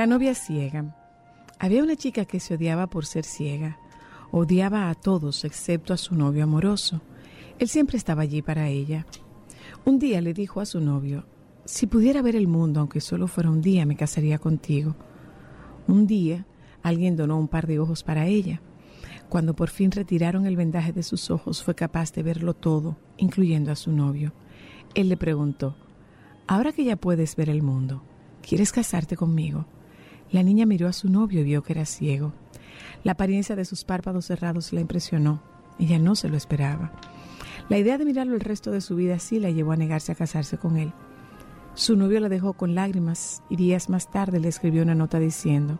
La novia ciega. Había una chica que se odiaba por ser ciega. Odiaba a todos excepto a su novio amoroso. Él siempre estaba allí para ella. Un día le dijo a su novio, si pudiera ver el mundo, aunque solo fuera un día, me casaría contigo. Un día, alguien donó un par de ojos para ella. Cuando por fin retiraron el vendaje de sus ojos, fue capaz de verlo todo, incluyendo a su novio. Él le preguntó, Ahora que ya puedes ver el mundo, ¿quieres casarte conmigo? La niña miró a su novio y vio que era ciego. La apariencia de sus párpados cerrados la impresionó. Ella no se lo esperaba. La idea de mirarlo el resto de su vida así la llevó a negarse a casarse con él. Su novio la dejó con lágrimas y días más tarde le escribió una nota diciendo,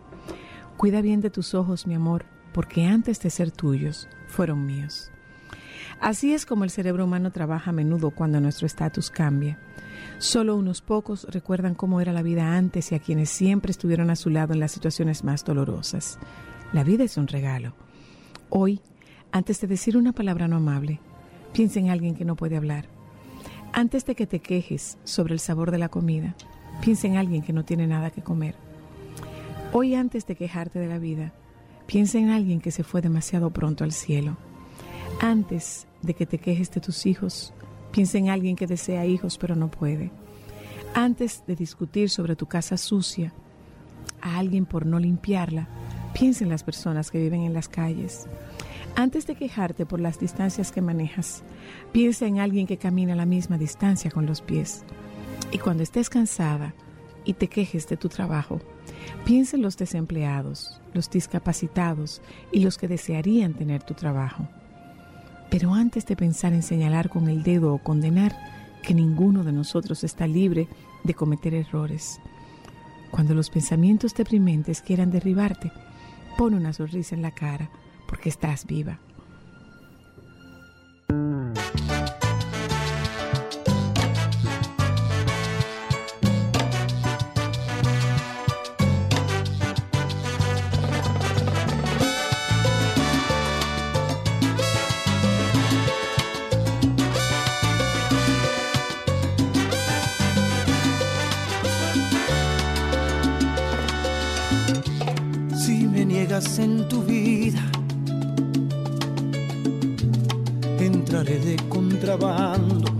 Cuida bien de tus ojos, mi amor, porque antes de ser tuyos, fueron míos. Así es como el cerebro humano trabaja a menudo cuando nuestro estatus cambia. Solo unos pocos recuerdan cómo era la vida antes y a quienes siempre estuvieron a su lado en las situaciones más dolorosas. La vida es un regalo. Hoy, antes de decir una palabra no amable, piensa en alguien que no puede hablar. Antes de que te quejes sobre el sabor de la comida, piensa en alguien que no tiene nada que comer. Hoy, antes de quejarte de la vida, piensa en alguien que se fue demasiado pronto al cielo. Antes de que te quejes de tus hijos, piensa en alguien que desea hijos pero no puede. Antes de discutir sobre tu casa sucia a alguien por no limpiarla, piensa en las personas que viven en las calles. Antes de quejarte por las distancias que manejas, piensa en alguien que camina la misma distancia con los pies. Y cuando estés cansada y te quejes de tu trabajo, piensa en los desempleados, los discapacitados y los que desearían tener tu trabajo. Pero antes de pensar en señalar con el dedo o condenar, que ninguno de nosotros está libre de cometer errores. Cuando los pensamientos deprimentes quieran derribarte, pon una sonrisa en la cara, porque estás viva. En tu vida. Entraré de contrabando.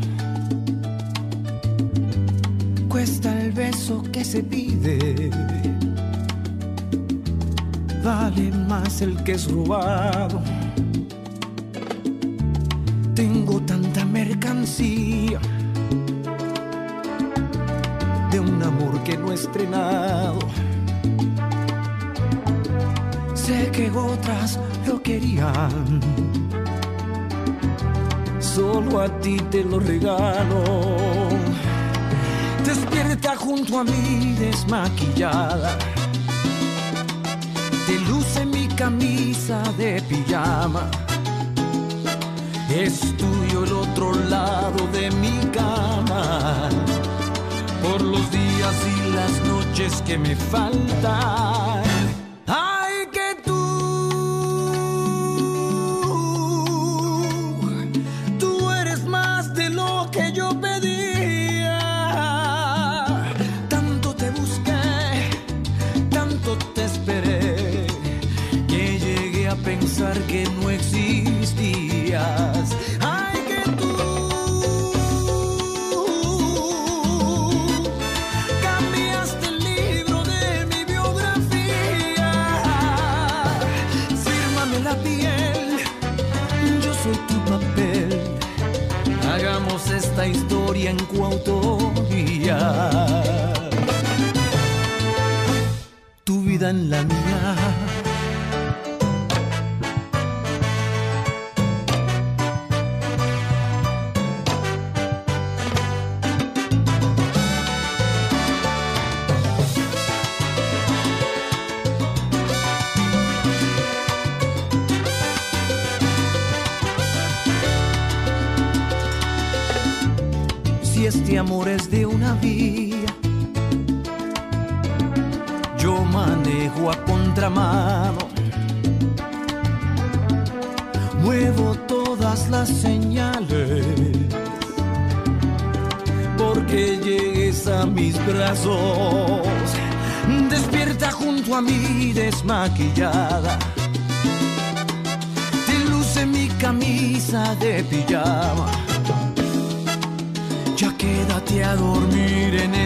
Cuesta el beso que se pide. Vale más el que es robado. Tengo tanta mercancía de un amor que no he estrenado Sé que otras lo querían. Solo a ti te lo regalo. Despierta junto a mí desmaquillada. Te luce mi camisa de pijama. Es tuyo el otro lado de mi cama. Por los días y las noches que me faltan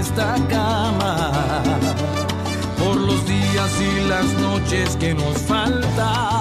esta cama por los días y las noches que nos faltan.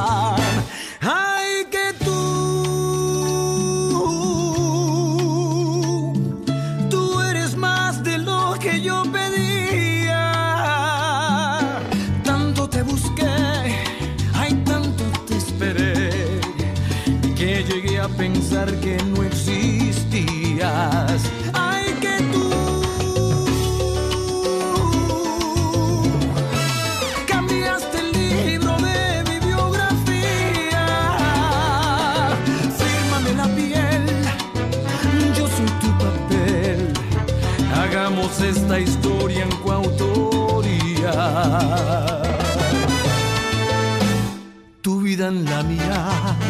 Tu vida en la mía.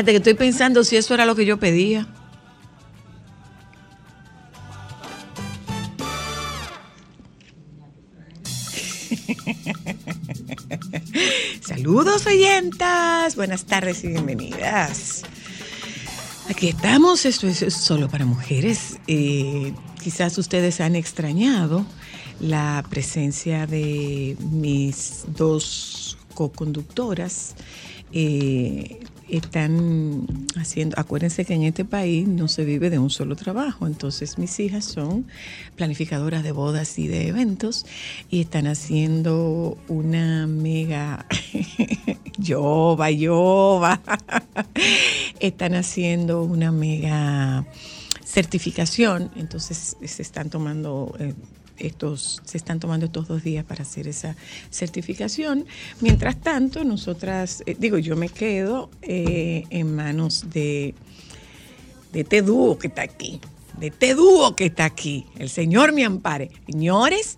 Espérate, que estoy pensando si eso era lo que yo pedía. Saludos oyentas, buenas tardes y bienvenidas. Aquí estamos, esto es solo para mujeres. Eh, quizás ustedes han extrañado la presencia de mis dos co-conductoras. Eh, están haciendo, acuérdense que en este país no se vive de un solo trabajo, entonces mis hijas son planificadoras de bodas y de eventos y están haciendo una mega, yoba, yoba, están haciendo una mega certificación, entonces se están tomando eh, estos, se están tomando estos dos días para hacer esa certificación. Mientras tanto, nosotras, eh, digo, yo me quedo eh, en manos de, de este dúo que está aquí, de este dúo que está aquí. El Señor me ampare. Señores,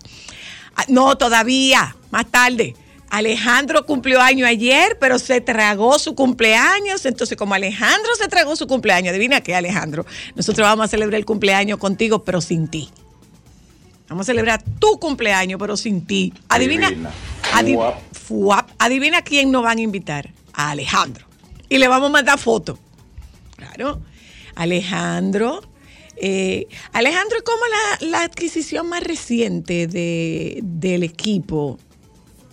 ah, no, todavía, más tarde. Alejandro cumplió año ayer, pero se tragó su cumpleaños. Entonces, como Alejandro se tragó su cumpleaños, adivina qué, Alejandro. Nosotros vamos a celebrar el cumpleaños contigo, pero sin ti. Vamos a celebrar tu cumpleaños, pero sin ti. Adivina. Adivina. adi- Fuap. fuap. Adivina quién nos van a invitar. A Alejandro. Y le vamos a mandar foto. Claro. Alejandro. eh, Alejandro, ¿cómo la, la adquisición más reciente de, del equipo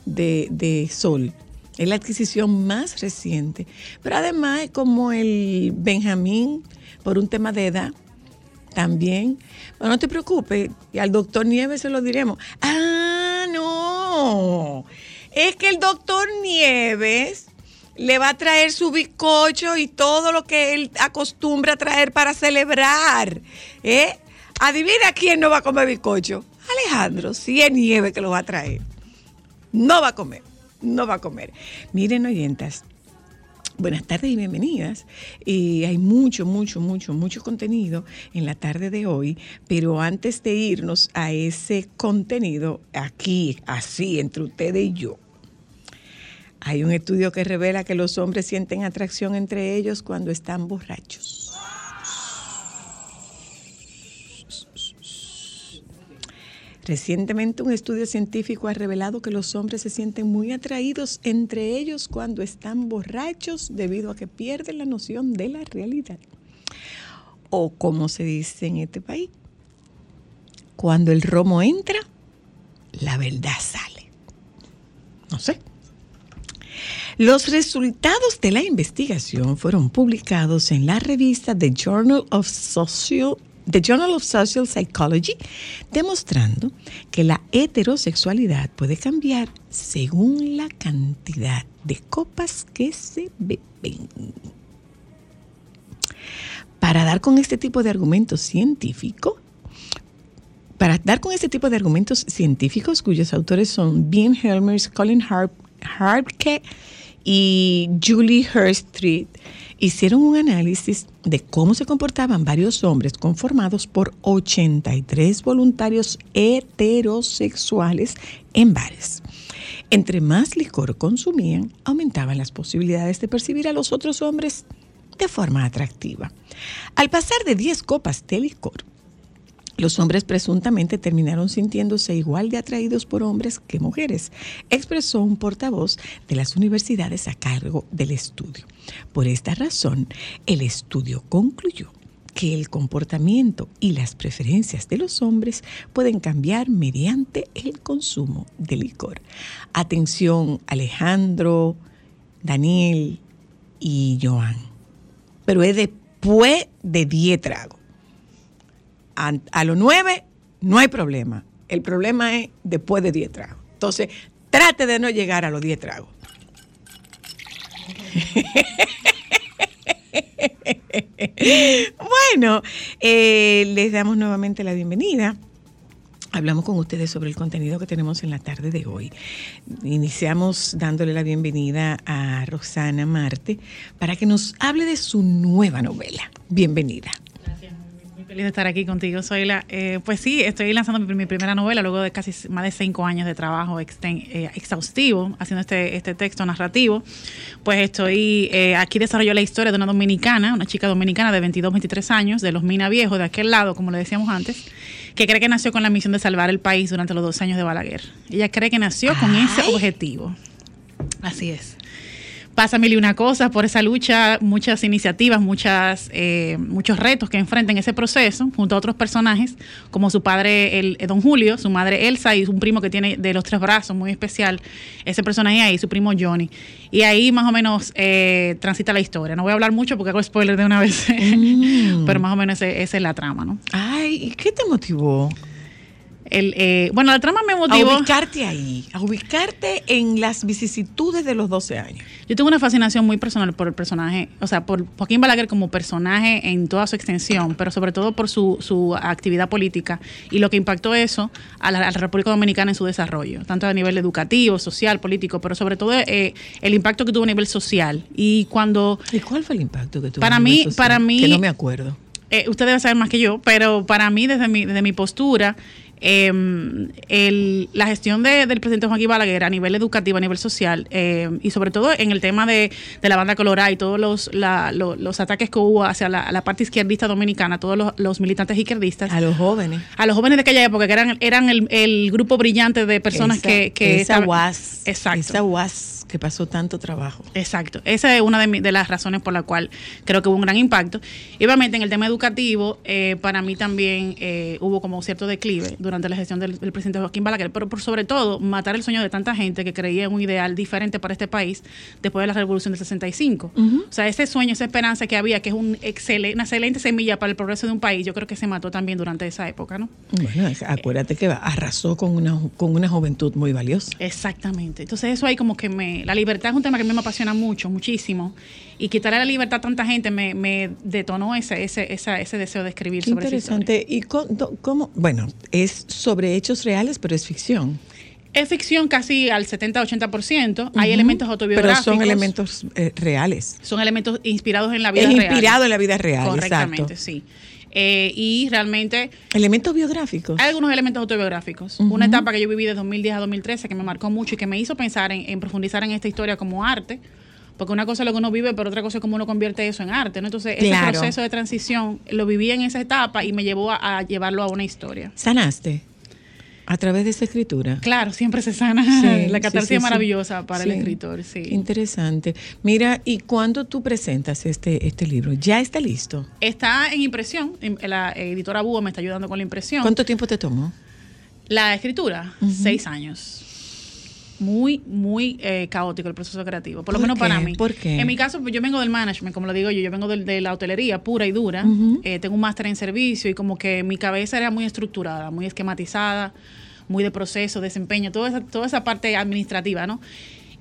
de, de Sol? Es la adquisición más reciente. Pero además es como el Benjamín, por un tema de edad, también. Bueno, no te preocupes, y al doctor Nieves se lo diremos. Ah, no. Es que el doctor Nieves le va a traer su bizcocho y todo lo que él acostumbra a traer para celebrar. ¿Eh? Adivina quién no va a comer bizcocho. Alejandro, si es Nieves que lo va a traer. No va a comer, no va a comer. Miren, oyentas, Buenas tardes y bienvenidas. Y hay mucho, mucho, mucho, mucho contenido en la tarde de hoy, pero antes de irnos a ese contenido, aquí, así, entre ustedes y yo, hay un estudio que revela que los hombres sienten atracción entre ellos cuando están borrachos. Recientemente un estudio científico ha revelado que los hombres se sienten muy atraídos entre ellos cuando están borrachos debido a que pierden la noción de la realidad. O como se dice en este país, cuando el romo entra, la verdad sale. No sé. Los resultados de la investigación fueron publicados en la revista The Journal of Social The Journal of Social Psychology, demostrando que la heterosexualidad puede cambiar según la cantidad de copas que se beben. Para dar con este tipo de argumentos científicos, para dar con este tipo de argumentos científicos cuyos autores son Bean Helmers, Colin Harp, Harpke y Julie Herstreet, hicieron un análisis de cómo se comportaban varios hombres conformados por 83 voluntarios heterosexuales en bares. Entre más licor consumían, aumentaban las posibilidades de percibir a los otros hombres de forma atractiva. Al pasar de 10 copas de licor, los hombres presuntamente terminaron sintiéndose igual de atraídos por hombres que mujeres, expresó un portavoz de las universidades a cargo del estudio. Por esta razón, el estudio concluyó que el comportamiento y las preferencias de los hombres pueden cambiar mediante el consumo de licor. Atención Alejandro, Daniel y Joan. Pero es después de 10 tragos a, a los nueve no hay problema. El problema es después de 10 tragos. Entonces, trate de no llegar a los 10 tragos. bueno, eh, les damos nuevamente la bienvenida. Hablamos con ustedes sobre el contenido que tenemos en la tarde de hoy. Iniciamos dándole la bienvenida a Roxana Marte para que nos hable de su nueva novela. Bienvenida. Feliz de estar aquí contigo, Zoila. Eh, pues sí, estoy lanzando mi, mi primera novela luego de casi más de cinco años de trabajo exten- eh, exhaustivo haciendo este, este texto narrativo. Pues estoy eh, aquí desarrollo la historia de una dominicana, una chica dominicana de 22, 23 años, de los Mina Viejos, de aquel lado, como le decíamos antes, que cree que nació con la misión de salvar el país durante los dos años de Balaguer. Ella cree que nació con ese objetivo. Así es pasa mil y una cosas por esa lucha, muchas iniciativas, muchas, eh, muchos retos que enfrentan ese proceso, junto a otros personajes, como su padre, el, eh, Don Julio, su madre Elsa y un primo que tiene de los tres brazos, muy especial, ese personaje ahí, su primo Johnny. Y ahí más o menos eh, transita la historia. No voy a hablar mucho porque hago spoiler de una vez, Mm. pero más o menos esa es la trama, ¿no? Ay, ¿y qué te motivó? El, eh, bueno, la trama me A motivó. ubicarte ahí, a ubicarte en las vicisitudes de los 12 años. Yo tengo una fascinación muy personal por el personaje, o sea, por Joaquín Balaguer como personaje en toda su extensión, pero sobre todo por su, su actividad política y lo que impactó eso a la, a la República Dominicana en su desarrollo, tanto a nivel educativo, social, político, pero sobre todo eh, el impacto que tuvo a nivel social. Y cuando ¿Y cuál fue el impacto que tuvo? Para a nivel mí- social? para mí- Que no me acuerdo. eh, usted debe saber más que yo, pero para mí, desde mi, desde mi postura, eh, el- la gestión de- del presidente Joaquín Balaguer a nivel educativo, a nivel social, eh, y sobre todo en el tema de, de la banda colorada y todos los, la- lo- los ataques que hubo hacia la, la parte izquierdista dominicana, todos los, los militantes izquierdistas, A los jóvenes. a los jóvenes de aquella época, que eran, eran el, el grupo brillante de personas Esa- que... que esa estaban- UAS. Exacto. Esa UAS que pasó tanto trabajo. Exacto. Esa es una de, mi- de las razones por la cual creo que hubo un gran impacto. Y obviamente en el tema educativo, eh, para mí también eh, hubo como cierto declive durante la gestión del, del presidente Joaquín Balaguer, pero por sobre todo matar el sueño de tanta gente que creía en un ideal diferente para este país después de la revolución del 65. O sea, ese sueño, esa esperanza que había, que es un excele- una excelente semilla para el progreso de un país, yo creo que se mató también durante esa época, ¿no? Bueno, acuérdate que arrasó con una, con una juventud muy valiosa. Exactamente. Entonces eso ahí como que me... La libertad es un tema que a mí me apasiona mucho, muchísimo. Y quitarle la libertad a tanta gente me, me detonó ese, ese, esa- ese deseo de escribir Qué sobre interesante. ¿Y cómo? Bueno, es sobre hechos reales, pero es ficción. Es ficción casi al 70-80%. Hay elementos Pero autobiográficos. son elementos eh, reales. Son elementos inspirados en la vida Es real. inspirado en la vida real, Correctamente, exacto. sí. Eh, y realmente Elementos biográficos. Hay algunos elementos autobiográficos. Una etapa que yo viví de 2010 a 2013 que me marcó mucho y que me hizo pensar en, en profundizar en esta historia como arte. Porque una cosa es lo que uno vive, pero otra cosa es cómo uno convierte eso en arte. ¿no? Entonces, Claro. ese proceso de transición lo viví en esa etapa y me llevó a, a llevarlo a una historia. ¿Sanaste? A través de esa escritura. Claro, siempre se sana. Sí, la catarsis sí, es maravillosa para el escritor. Sí. Qué Interesante. Mira, ¿y cuándo tú presentas este, este libro? ¿Ya está listo? Está en impresión. en- La editora Búho me está ayudando con la impresión. ¿Cuánto tiempo te tomó? La escritura, seis años. Muy, muy eh, caótico el proceso creativo, por lo ¿Por menos qué? para mí. ¿Por qué? En mi caso, pues yo vengo del management, como lo digo yo, yo vengo del- de, la hotelería pura y dura. Eh, tengo un máster en servicio y como que mi cabeza era muy estructurada, muy esquematizada, muy de proceso, desempeño, toda esa, toda esa parte administrativa, ¿no?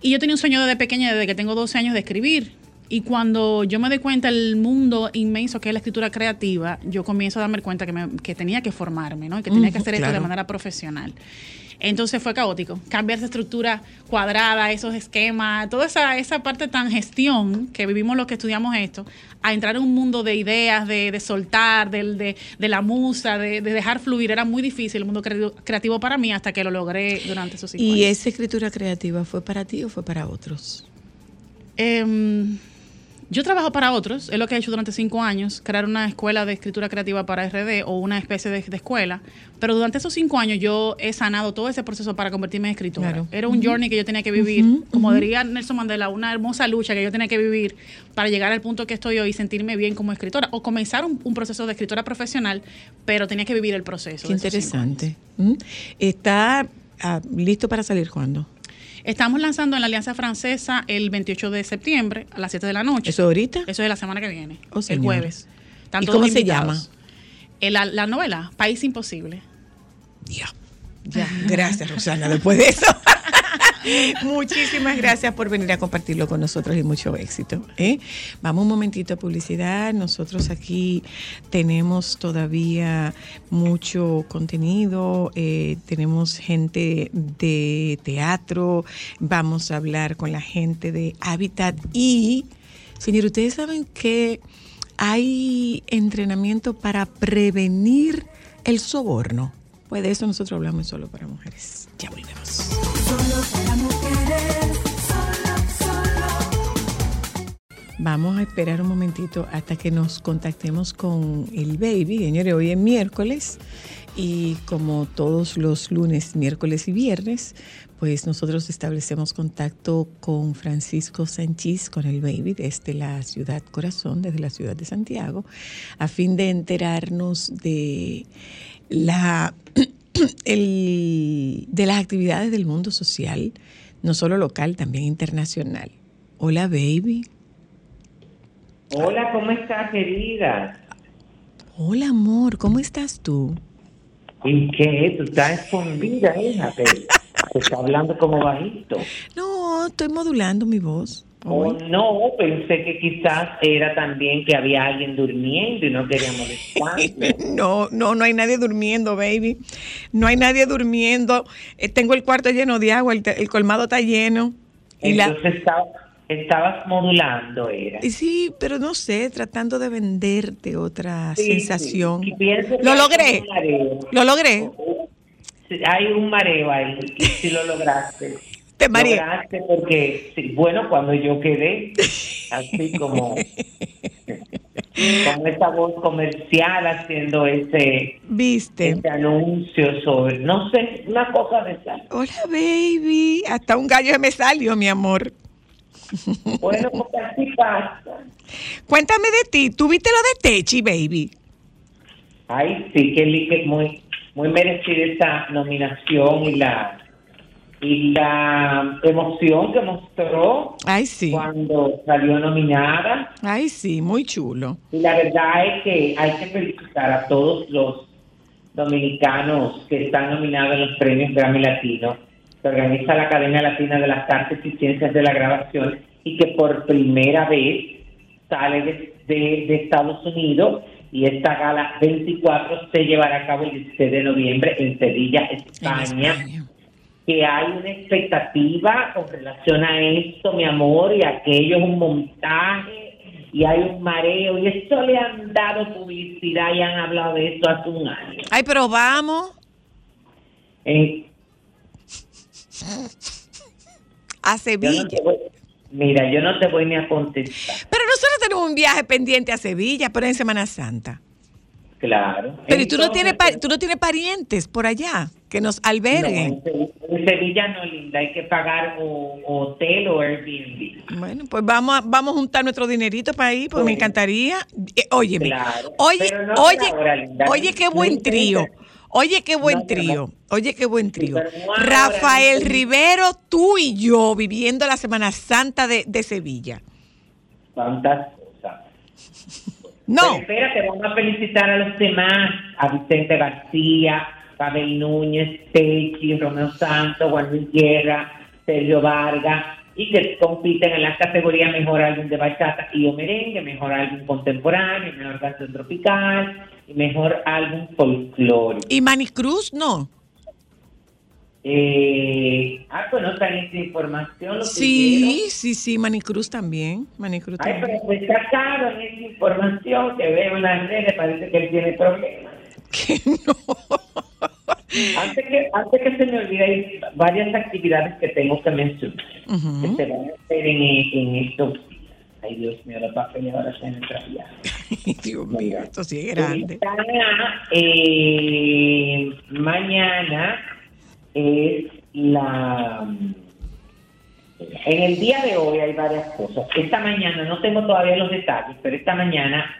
Y yo tenía un sueño desde pequeña, desde que tengo 12 años, de escribir. Y cuando yo me doy cuenta del mundo inmenso que es la escritura creativa, yo comienzo a darme cuenta que, me- que tenía que formarme, ¿no? Y que tenía que hacer esto de manera profesional. Entonces fue caótico. Cambiar esa estructura cuadrada, esos esquemas, toda esa, esa parte tan gestión que vivimos los que estudiamos esto, a entrar en un mundo de ideas, de, de soltar, del- de, de la musa, de, de dejar fluir. Era muy difícil el mundo creativo, creativo para mí hasta que lo logré durante esos cinco ¿Y años. esa escritura creativa fue para ti o fue para otros? Em, yo trabajo para otros, es lo que he hecho durante cinco años, crear una escuela de escritura creativa para RD o una especie de, de escuela, pero durante esos cinco años yo he sanado todo ese proceso para convertirme en escritora. Claro. Era un journey que yo tenía que vivir, como diría Nelson Mandela, una hermosa lucha que yo tenía que vivir para llegar al punto que estoy hoy y sentirme bien como escritora, o comenzar un, un proceso de escritora profesional, pero tenía que vivir el proceso. Qué interesante. ¿Está ah, listo para salir cuándo? Estamos lanzando en la Alianza Francesa el 28 de septiembre a las 7 de la noche. ¿Eso ahorita? Eso es la semana que viene, Oh, el jueves. Están ¿Y todos cómo se la, la novela, País Imposible. Ya. Ya. Gracias, Rosana, después de eso. Muchísimas gracias por venir a compartirlo con nosotros y mucho éxito. ¿eh? Vamos un momentito a publicidad. Nosotros aquí tenemos todavía mucho contenido, eh, tenemos gente de teatro, vamos a hablar con la gente de Hábitat y, señor, ustedes saben que hay entrenamiento para prevenir el soborno. Pues de eso nosotros hablamos solo para mujeres. Ya volvemos. Vamos a esperar un momentito hasta que nos contactemos con el baby. Señores, hoy es miércoles y como todos los lunes, miércoles y viernes, pues nosotros establecemos contacto con Francisco Sánchez, con el baby, desde la ciudad corazón, desde la ciudad de Santiago, a fin de enterarnos de la el- de las actividades del mundo social, no solo local, también internacional. Hola, baby. Hola, ¿cómo estás, querida? Hola, amor, ¿cómo estás tú? ¿Y qué? Tú estás escondida, hija. Te, te está hablando como bajito. No, estoy modulando mi voz. Oh, hoy. no, pensé que quizás era también que había alguien durmiendo y no quería molestar. No, no, no hay nadie durmiendo, baby. No hay nadie durmiendo. Eh, tengo el cuarto lleno de agua, el, colmado está lleno. Y la, Entonces estaba- estabas modulando, era. y sí, pero no sé, tratando de venderte otra Sí, sensación. sí. Lo logré. Lo logré. Hay un mareo ahí, si lo lograste. Te. Lograste porque, sí, bueno, cuando yo quedé así como... con esa voz comercial haciendo ese, ¿Viste? ese anuncio sobre, no sé, una cosa de esa. Hola, baby. Hasta un gallo me salió, mi amor. Bueno, porque así pasa. Cuéntame de ti. ¿Tú viste lo de Techi, baby? Ay, sí, que que muy, muy merecida esa nominación y la y la emoción que mostró Ay, sí. cuando salió nominada. Ay, sí, muy chulo. Y la verdad es que hay que felicitar a todos los dominicanos que están nominados en los premios Grammy Latino, que organiza la Academia Latina de las Artes y Ciencias de la Grabación y que por primera vez sale de, de- de Estados Unidos y esta gala 24 se llevará a cabo el 16 de noviembre en Sevilla, En España. Que hay una expectativa con relación a esto, mi amor, y aquello es un montaje, y hay un mareo, y esto le han dado publicidad y han hablado de esto hace un año. Ay, pero vamos Eh, a yo Sevilla. no te voy- mira, yo no te voy ni a contestar, Pero nosotros tenemos un viaje pendiente a Sevilla, pero en Semana Santa. Claro. Pero ¿y tú no tienes, tú no tienes parientes por allá que nos no, alberguen. en Sevilla- en Sevilla no, linda, hay que pagar o, hotel o Airbnb. Bueno, pues vamos a, vamos a juntar nuestro dinerito para ir, porque me encantaría. Eh, óyeme, Claro, oye, no oye, Linda. oye, qué buen trío. Oye, qué buen trío. Oye, qué buen trío. Rafael. Rivero, tú y yo viviendo la Semana Santa de, de Sevilla. Tantas cosas. No, Pero espérate, vamos a felicitar a los demás, a Vicente García, Pavel Núñez, Techi, Romeo Santos, Juan Luis Guerra, Sergio Vargas, y que compiten en las categorías Mejor Álbum de Bachata y o Merengue, Mejor Álbum Contemporáneo, Mejor Canción Tropical y Mejor Álbum Folclórico. y Manicruz, no. Eh, ah, no traen esta información. Los Sí, sí, sí, Manicruz también. Manicruz Ay, también. pero pues sacaron esa información que veo en las redes, parece que él tiene problemas. Que no. Antes que, antes que se me olvide, hay varias actividades que tengo que mencionar, que Ujú. se van a hacer en, en estos días. Ay, Dios mío, los papeles ahora se han entraviado. Dios mío, esto sí es grande. Está, eh, mañana En el día de hoy hay varias cosas. Esta mañana, no tengo todavía los detalles, pero esta mañana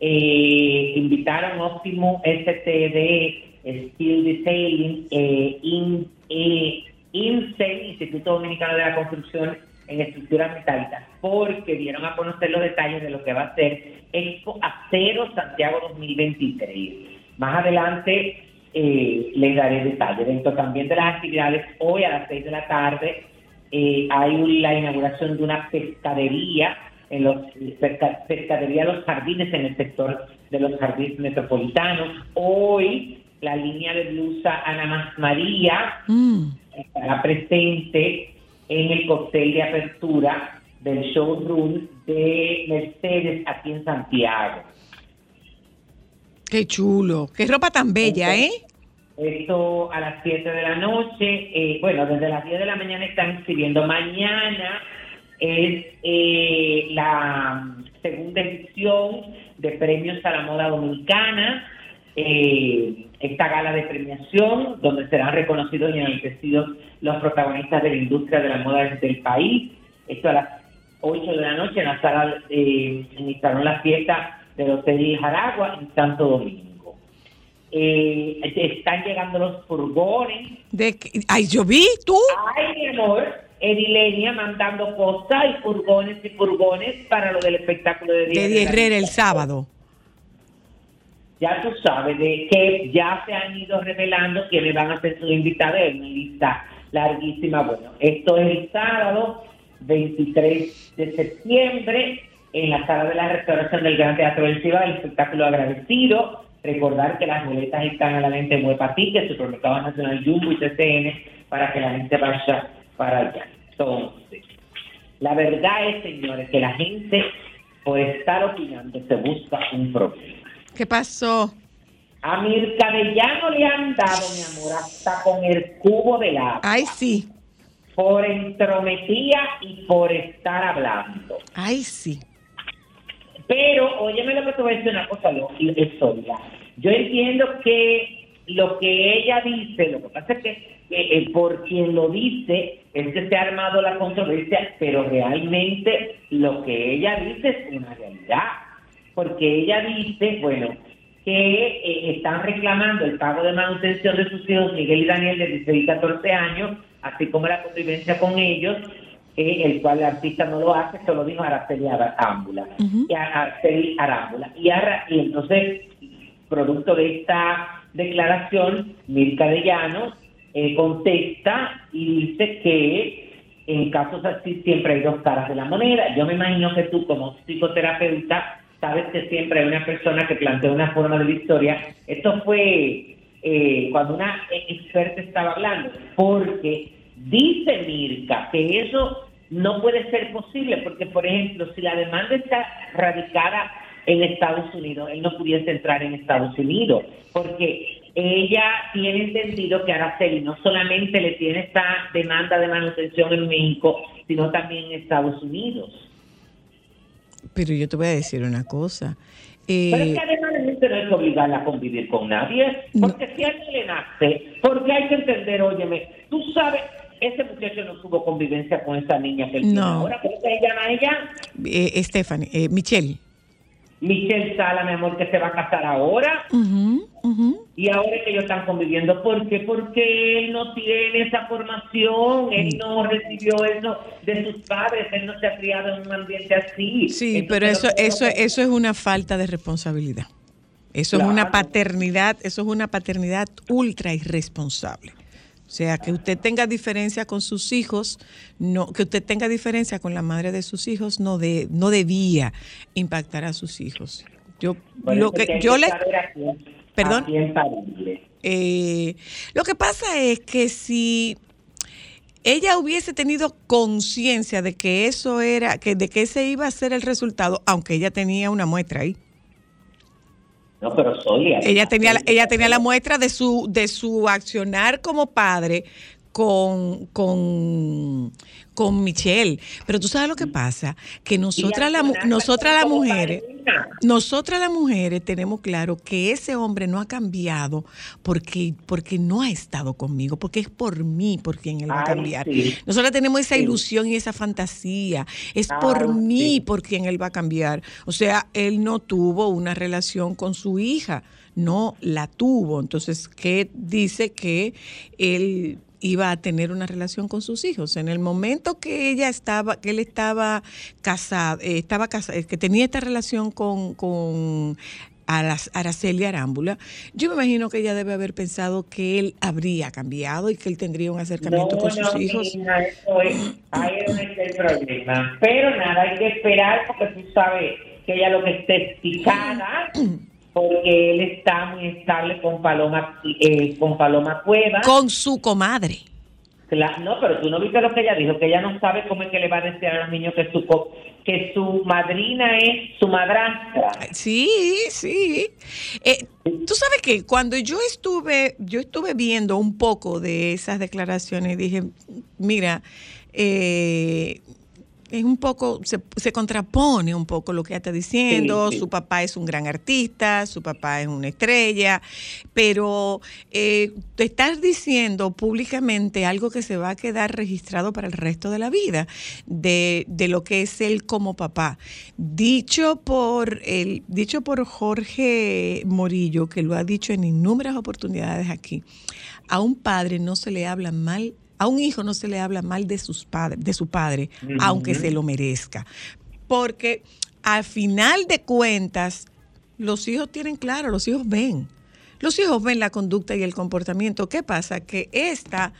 eh, invitaron Optimum STD Steel Detailing, eh, in, eh, INSEE, Instituto Dominicano de la Construcción en Estructuras Metálicas, porque dieron a conocer los detalles de lo que va a ser Expo Acero Santiago 2023. Más adelante eh, les daré detalles. Dentro también de las actividades, hoy a las 6 de la tarde eh, hay la inauguración de una pescadería en los pesca- pescadería Los Jardines en el sector de los jardines metropolitanos. Hoy la línea de blusa Ana Más María Mm. estará presente en el cóctel de apertura del showroom de Mercedes aquí en Santiago. Qué chulo. Qué ropa tan bella, ¿eh? Esto a las 7 de la noche, eh, bueno, desde las 10 de la mañana están escribiendo. Mañana es eh, la segunda edición de Premios a la Moda Dominicana, eh, esta gala de premiación, donde serán reconocidos y enaltecidos los protagonistas de la industria de la moda del país. Esto a las 8 de la noche en la sala, eh, en el Salón La Fiesta del Hotel Jaragua en Santo Domingo. Eh, están llegando los furgones. De que- Ay, yo vi, tú. Ay, mi amor, Edilenia mandando cosas y furgones y furgones para lo del espectáculo de De Eddie Herrera el sábado. Ya tú sabes de que ya se han ido revelando quienes van a ser sus invitados. Es una lista larguísima. Bueno, esto es el sábado 23 de septiembre en la sala de la restauración del Gran Teatro del Ciba, el espectáculo agradecido. Recordar que las boletas están a la venta en Huepa Ticket, Supermercado Nacional Jumbo y CCN para que la gente vaya para allá. Entonces, la verdad es, señores, que la gente, por estar opinando, se busca un problema. ¿Qué pasó? A Mirka de Llano le han dado, mi amor, hasta con el cubo de agua, Ay, sí. por entrometida y por estar hablando. Ay, sí. Pero, óyeme lo que te voy a decir una cosa, lo. Yo entiendo que lo que ella dice, lo que pasa es que que, eh, por quien lo dice es que se ha armado la controversia, pero realmente lo que ella dice es una realidad. Porque ella dice, bueno, que eh, están reclamando el pago de manutención de sus hijos Miguel y Daniel de 16 y 14 años, así como la convivencia con ellos, eh, el cual el artista no lo hace, se lo dijo Araceli Arámbula. y a- Araceli Arámbula. Y, Ara- y entonces, producto de esta declaración, Mirka de Llanos eh, contesta y dice que en casos así siempre hay dos caras de la moneda. Yo me imagino que tú como psicoterapeuta sabes que siempre hay una persona que plantea una forma de la historia. Esto fue eh, cuando una experta estaba hablando, porque dice Mirka que eso no puede ser posible, porque por ejemplo, si la demanda está radicada en Estados Unidos, él no pudiese entrar en Estados Unidos, porque ella tiene entendido que Araceli no solamente le tiene esta demanda de manutención en México, sino también en Estados Unidos. Pero yo te voy a decir una cosa. Pero es Eh, que además la gente no es obligada a convivir con nadie, porque si a alguien le nace, porque hay que entender, óyeme, tú sabes, ese muchacho no tuvo convivencia con esa niña que él No. ahora, ¿cómo se llama ella? eh, Stephanie, eh, Michelle. Michelle Sala, mi amor, que se va a casar ahora, y ahora es que ellos están conviviendo. ¿Por qué? Porque él no tiene esa formación, él no recibió eso de sus padres, él no se ha criado en un ambiente así. Sí, Entonces, pero eso, eso, eso es una falta de responsabilidad. Eso es una paternidad, eso es una paternidad ultra irresponsable. O sea, que usted tenga diferencia con sus hijos, no, que usted tenga diferencia con la madre de sus hijos, no de, no debía impactar a sus hijos. Yo Por lo que yo le Perdón. Eh, lo que pasa es que si ella hubiese tenido conciencia de que eso era, que de que ese iba a ser el resultado, aunque ella tenía una muestra ahí. No, pero. Ella tenía, la- ella tenía la muestra de su, de su accionar como padre con, con, con Michelle. Pero tú sabes lo que pasa, que nosotras, la, mu- nosotras las mujeres, nosotras las mujeres tenemos claro que ese hombre no ha cambiado porque, porque no ha estado conmigo, porque es por mí por quien él va a cambiar. sí. Nosotras tenemos esa Sí. ilusión y esa fantasía. Es Ay, por mí por quien él va a cambiar. O sea, él no tuvo una relación con su hija, no la tuvo. Entonces, ¿qué dice que él iba a tener una relación con sus hijos? En el momento que ella estaba, que él estaba casado, eh, estaba casado, que tenía esta relación con, con Aras- Araceli Arámbula, yo me imagino que ella debe haber pensado que él habría cambiado y que él tendría un acercamiento no, con sus no, hijos. mija, eso es, ahí es donde está el problema. Pero nada, hay que esperar porque tú sabes que ella lo que está es picada, porque él está muy estable con Paloma, eh, con Paloma Cueva. Con su comadre. Cla- no, pero tú no viste lo que ella dijo, que ella no sabe cómo es que le va a decir a los niños que su que su madrina es su madrastra. Sí, sí. Eh, Tú sabes que cuando yo estuve, yo estuve viendo un poco de esas declaraciones, dije, mira, eh, es un poco, se, se contrapone un poco lo que ella está diciendo, Sí, sí. su papá es un gran artista, su papá es una estrella, pero eh, te estás diciendo públicamente algo que se va a quedar registrado para el resto de la vida, de, de lo que es él como papá. Dicho por, el, dicho por Jorge Morillo, que lo ha dicho en innumerables oportunidades aquí, a un padre no se le habla mal a un hijo no se le habla mal de sus padres, de su padre, aunque se lo merezca. Porque al final de cuentas, los hijos tienen claro, los hijos ven. Los hijos ven la conducta y el comportamiento. ¿Qué pasa? Que esta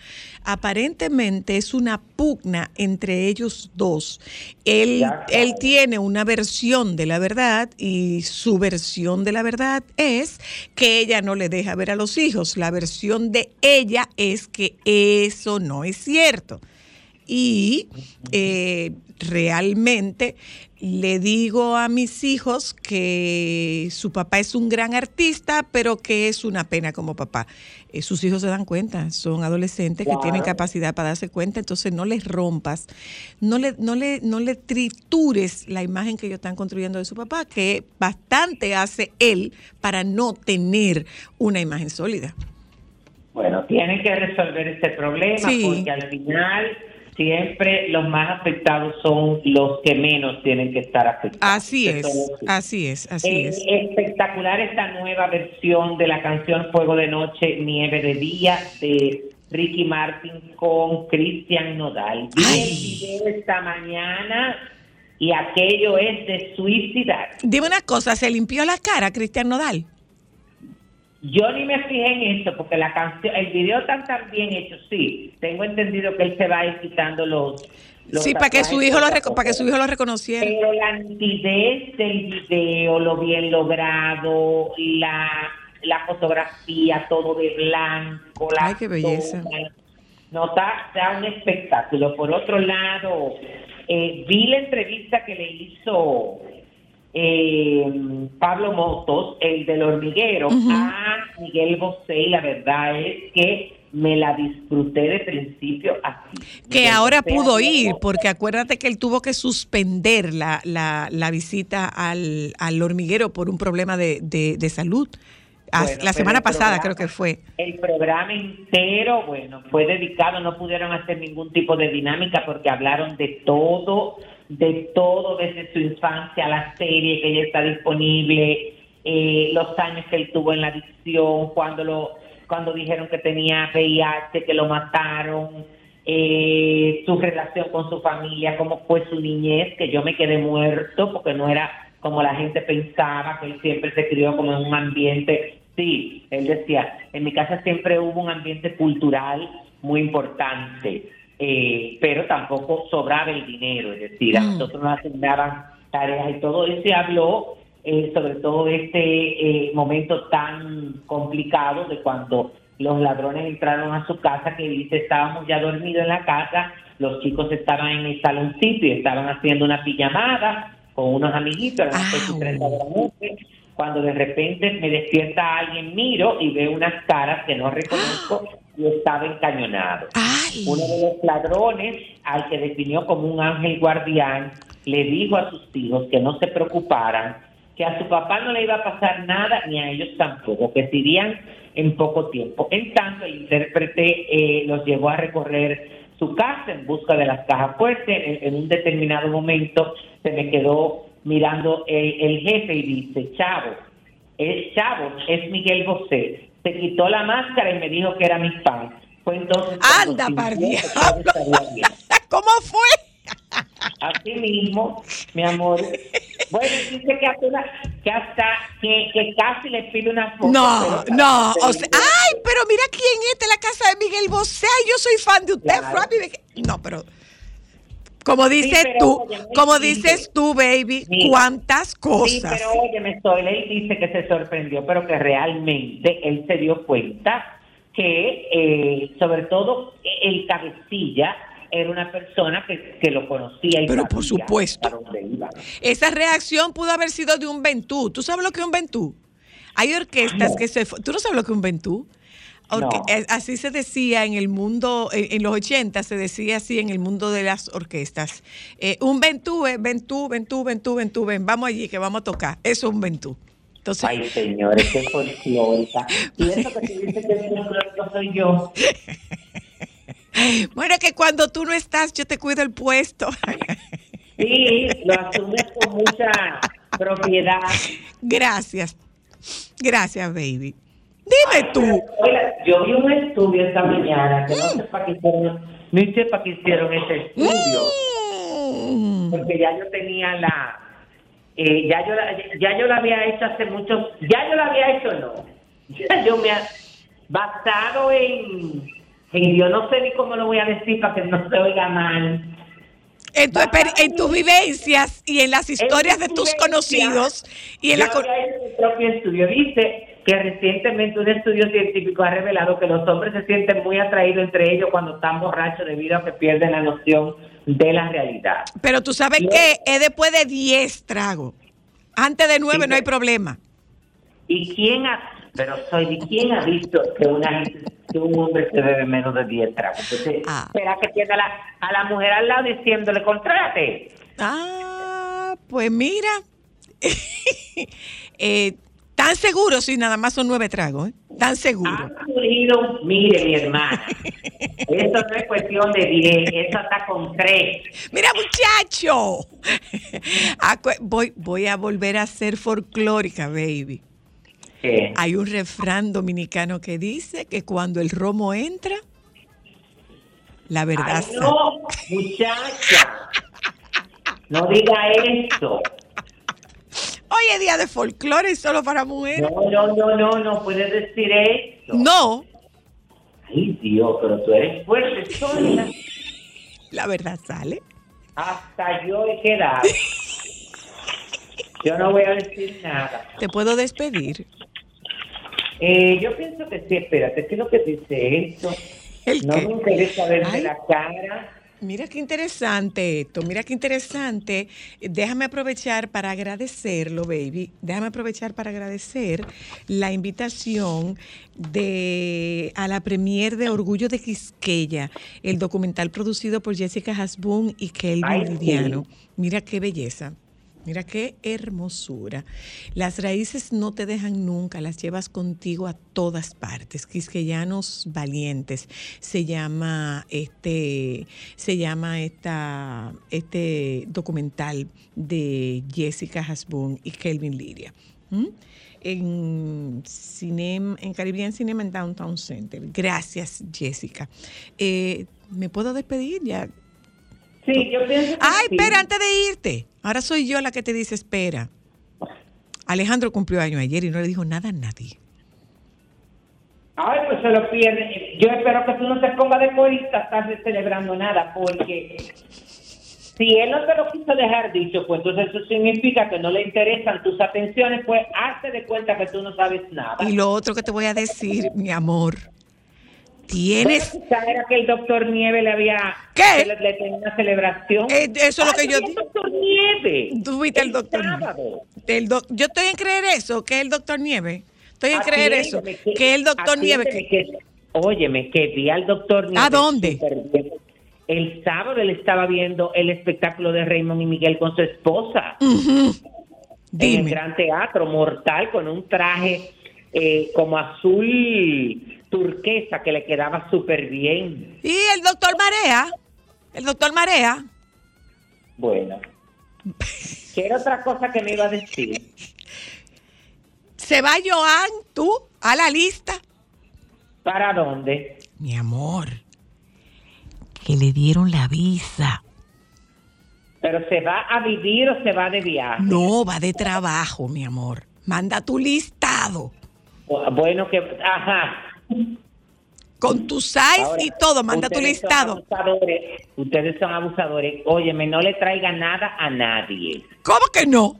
aparentemente es una pugna entre ellos dos. Él, él tiene una versión de la verdad y su versión de la verdad es que ella no le deja ver a los hijos. La versión de ella es que eso no es cierto. y eh, realmente le digo a mis hijos que su papá es un gran artista, pero que es una pena como papá. Eh, sus hijos se dan cuenta, son adolescentes que tienen capacidad para darse cuenta, entonces no les rompas, no le, no le, no le tritures la imagen que ellos están construyendo de su papá, que bastante hace él para no tener una imagen sólida. Bueno, tienen que resolver este problema Sí. porque al final siempre los más afectados son los que menos tienen que estar afectados. Así es, así. así es, así Eh, es. Espectacular esta nueva versión de la canción Fuego de Noche, Nieve de Día de Ricky Martin con Cristian Nodal. Vi Ay. el video esta mañana y aquello es de suicidar. Dime una cosa, ¿se limpió la cara Cristian Nodal? Yo ni me fijé en eso porque la canción, el video está tan bien hecho, sí. Tengo entendido que él se va a ir quitando los, los Sí, para que su hijo lo para que su hijo lo reconociera. Pero la nitidez del video, lo bien logrado, la, la fotografía, todo de blanco, la Ay, qué belleza. toma, No, está, está un espectáculo. Por otro lado, eh, vi la entrevista que le hizo eh, Pablo Motos, el del hormiguero, a Miguel Bosé, y la verdad es que me la disfruté de principio a fin. Que Miguel ahora Bosé pudo ir, porque acuérdate que él tuvo que suspender la, la, la visita al, al hormiguero por un problema de, de, de salud. Bueno, la semana pasada programa- creo que fue. El programa entero, bueno, fue dedicado, no pudieron hacer ningún tipo de dinámica porque hablaron de todo, de todo desde su infancia, la serie que ya está disponible, eh, los años que él tuvo en la adicción, cuando lo, cuando dijeron que tenía VIH, que lo mataron, eh, su relación con su familia, cómo fue su niñez, que yo me quedé muerto porque no era como la gente pensaba, que él siempre se crió como en un ambiente. Sí, él decía, en mi casa siempre hubo un ambiente cultural muy importante, eh, pero tampoco sobraba el dinero, es decir, a Mm. nosotros nos asignaban tareas y todo eso y habló eh, sobre todo este eh, momento tan complicado de cuando los ladrones entraron a su casa, que dice, estábamos ya dormidos en la casa, los chicos estaban en el saloncito y estaban haciendo una pijamada con unos amiguitos, a las seis y Au. treinta de la noche, cuando de repente me despierta alguien, miro y veo unas caras que no reconozco y estaba encañonado. ¡Ay! Uno de los ladrones, al que definió como un ángel guardián, le dijo a sus hijos que no se preocuparan, que a su papá no le iba a pasar nada, ni a ellos tampoco, que se irían en poco tiempo. En tanto, el intérprete eh, los llevó a recorrer su casa en busca de las cajas fuertes. En, en un determinado momento se me quedó mirando el, el jefe y dice, Chavo, es Chavo, es Miguel Bosé. Se quitó la máscara y me dijo que era mi fan. Fue entonces cuando Anda, par. ¿Cómo fue? Así mismo, mi amor. Bueno, dice que hasta, una- que, hasta que, que casi le pide una foto. No, no. pero- O sea, ay, pero mira quién es de la casa de Miguel Bosé. Yo soy fan de usted, Claro. Que- No, pero como dices tú, como dices tú, baby, Mira. cuántas Sí, cosas. pero óyeme, Soyla, él dice que se sorprendió, pero que realmente él se dio cuenta que, eh, sobre todo, el cabecilla era una persona que, que lo conocía y Pero por supuesto. iba. Esa reacción pudo haber sido de un ventú. ¿Tú sabes lo que es un ventú? Hay orquestas No. que se... ¿Tú no sabes lo que es un ventú? Orque- No. eh, Así se decía en el mundo, en, los 80 se decía así en el mundo de las orquestas. Eh, un ventú es ventú, ventú, ventú, ventú, ven, vamos allí que vamos a tocar. Eso es un ventú. Entonces, Ay, señores, qué folclórica. Y eso que tú dices que folclórico soy yo. bueno, que cuando tú no estás, yo te cuido el puesto. Sí, lo asumes con mucha propiedad. Gracias. Gracias, baby. Dime tú. Oiga, yo vi un estudio esta mañana que no sé para qué hicieron, no sé para qué hicieron ese estudio, Mm. porque ya yo tenía la, eh, ya yo la, ya yo la había hecho hace mucho, ya yo la había hecho no, ya yo me ha, basado en, en yo no sé ni cómo lo voy a decir para que no se oiga mal. En, tu en tus vivencias y en las historias de tus conocidos y en yo la... había hecho mi propio estudio. Dice que recientemente un estudio científico ha revelado que los hombres se sienten muy atraídos entre ellos cuando están borrachos debido a que pierden la noción de la realidad. Pero tú sabes que es después de 10 tragos. Antes de 9 Sí, no hay problema. ¿Y quién ha, pero soy, ¿quién ha visto que una que un hombre se bebe menos de 10 tragos? Entonces, Ah. espera que tiene a la, a la mujer al lado diciéndole, contráte. Ah, pues mira. eh, tan seguro si nada más son nueve tragos, ¿eh? Tan seguro. Ha surgido, mire mi hermana, eso no es cuestión de 10, eso está con 3. Mira, muchacho. Voy, voy a volver a ser folclórica, baby. Hay un refrán dominicano que dice que cuando el romo entra, la verdad Ay, no, muchacha, no diga eso. Hoy es día de folclore y solo para mujeres. No, no, no, no, no puedes decir eso. No, Ay, Dios, pero tú eres fuerte, Sonia. la verdad sale. Hasta yo he quedado. Yo no voy a decir nada. Te puedo despedir. Eh, yo pienso que sí, espérate, ¿qué es lo que dice esto? ¿El No qué? me interesa verme Ay. la cara. Mira qué interesante esto, mira qué interesante. Déjame aprovechar para agradecerlo, baby. Déjame aprovechar para agradecer la invitación de a la premier de Orgullo de Quisqueya, el documental producido por Jessica Hasbun y Kelvin. Lidiano. Mira qué belleza. Mira qué hermosura. Las raíces no te dejan nunca, las llevas contigo a todas partes. Quisqueyanos valientes. Se llama este, se llama esta, este documental de Jessica Hasbun y Kelvin Lidia. ¿Mm? En, Cinem- en Caribbean Cinema en Downtown Center. Gracias, Jessica. Eh, ¿Me puedo despedir ya? Sí, yo pienso que Ay, sí. espera, antes de irte. Ahora soy yo la que te dice espera. Alejandro cumplió año ayer y no le dijo nada a nadie. Ay, pues se lo pierde. Yo espero que tú no te pongas de corista, estás celebrando nada, porque si él no te lo quiso dejar dicho, pues entonces eso significa que no le interesan tus atenciones, pues hazte de cuenta que tú no sabes nada. Y lo otro que te voy a decir, mi amor, tienes... Quizá era que el doctor Nieve le había... ¿Qué? que Le, le tenía una celebración. Eh, eso es lo que yo el doctor Nieve. Tú viste el doctor sábado. El doc- yo estoy en creer eso, que es el doctor Nieve. Estoy en creer eso, que es el doctor Nieve. Que, que- óyeme, que vi al doctor Nieve. ¿A dónde? El sábado él estaba viendo el espectáculo de Raymond y Miguel con su esposa Ujú. en el Dime. Gran Teatro, mortal, con un traje eh, como azul turquesa que le quedaba súper bien. Y el doctor Marea, el doctor Marea, Bueno. ¿Qué era otra cosa que me iba a decir? se va Joan, tú, a la lista. ¿Para dónde? Mi amor, que le dieron la visa. ¿Pero se va a vivir o se va de viaje? No, va de trabajo, mi amor. Manda tu listado. Bueno, que... Ajá. Con tu size Ahora, y todo, manda tu son listado. ustedes son abusadores. Óyeme, no le traiga nada a nadie. ¿Cómo que no?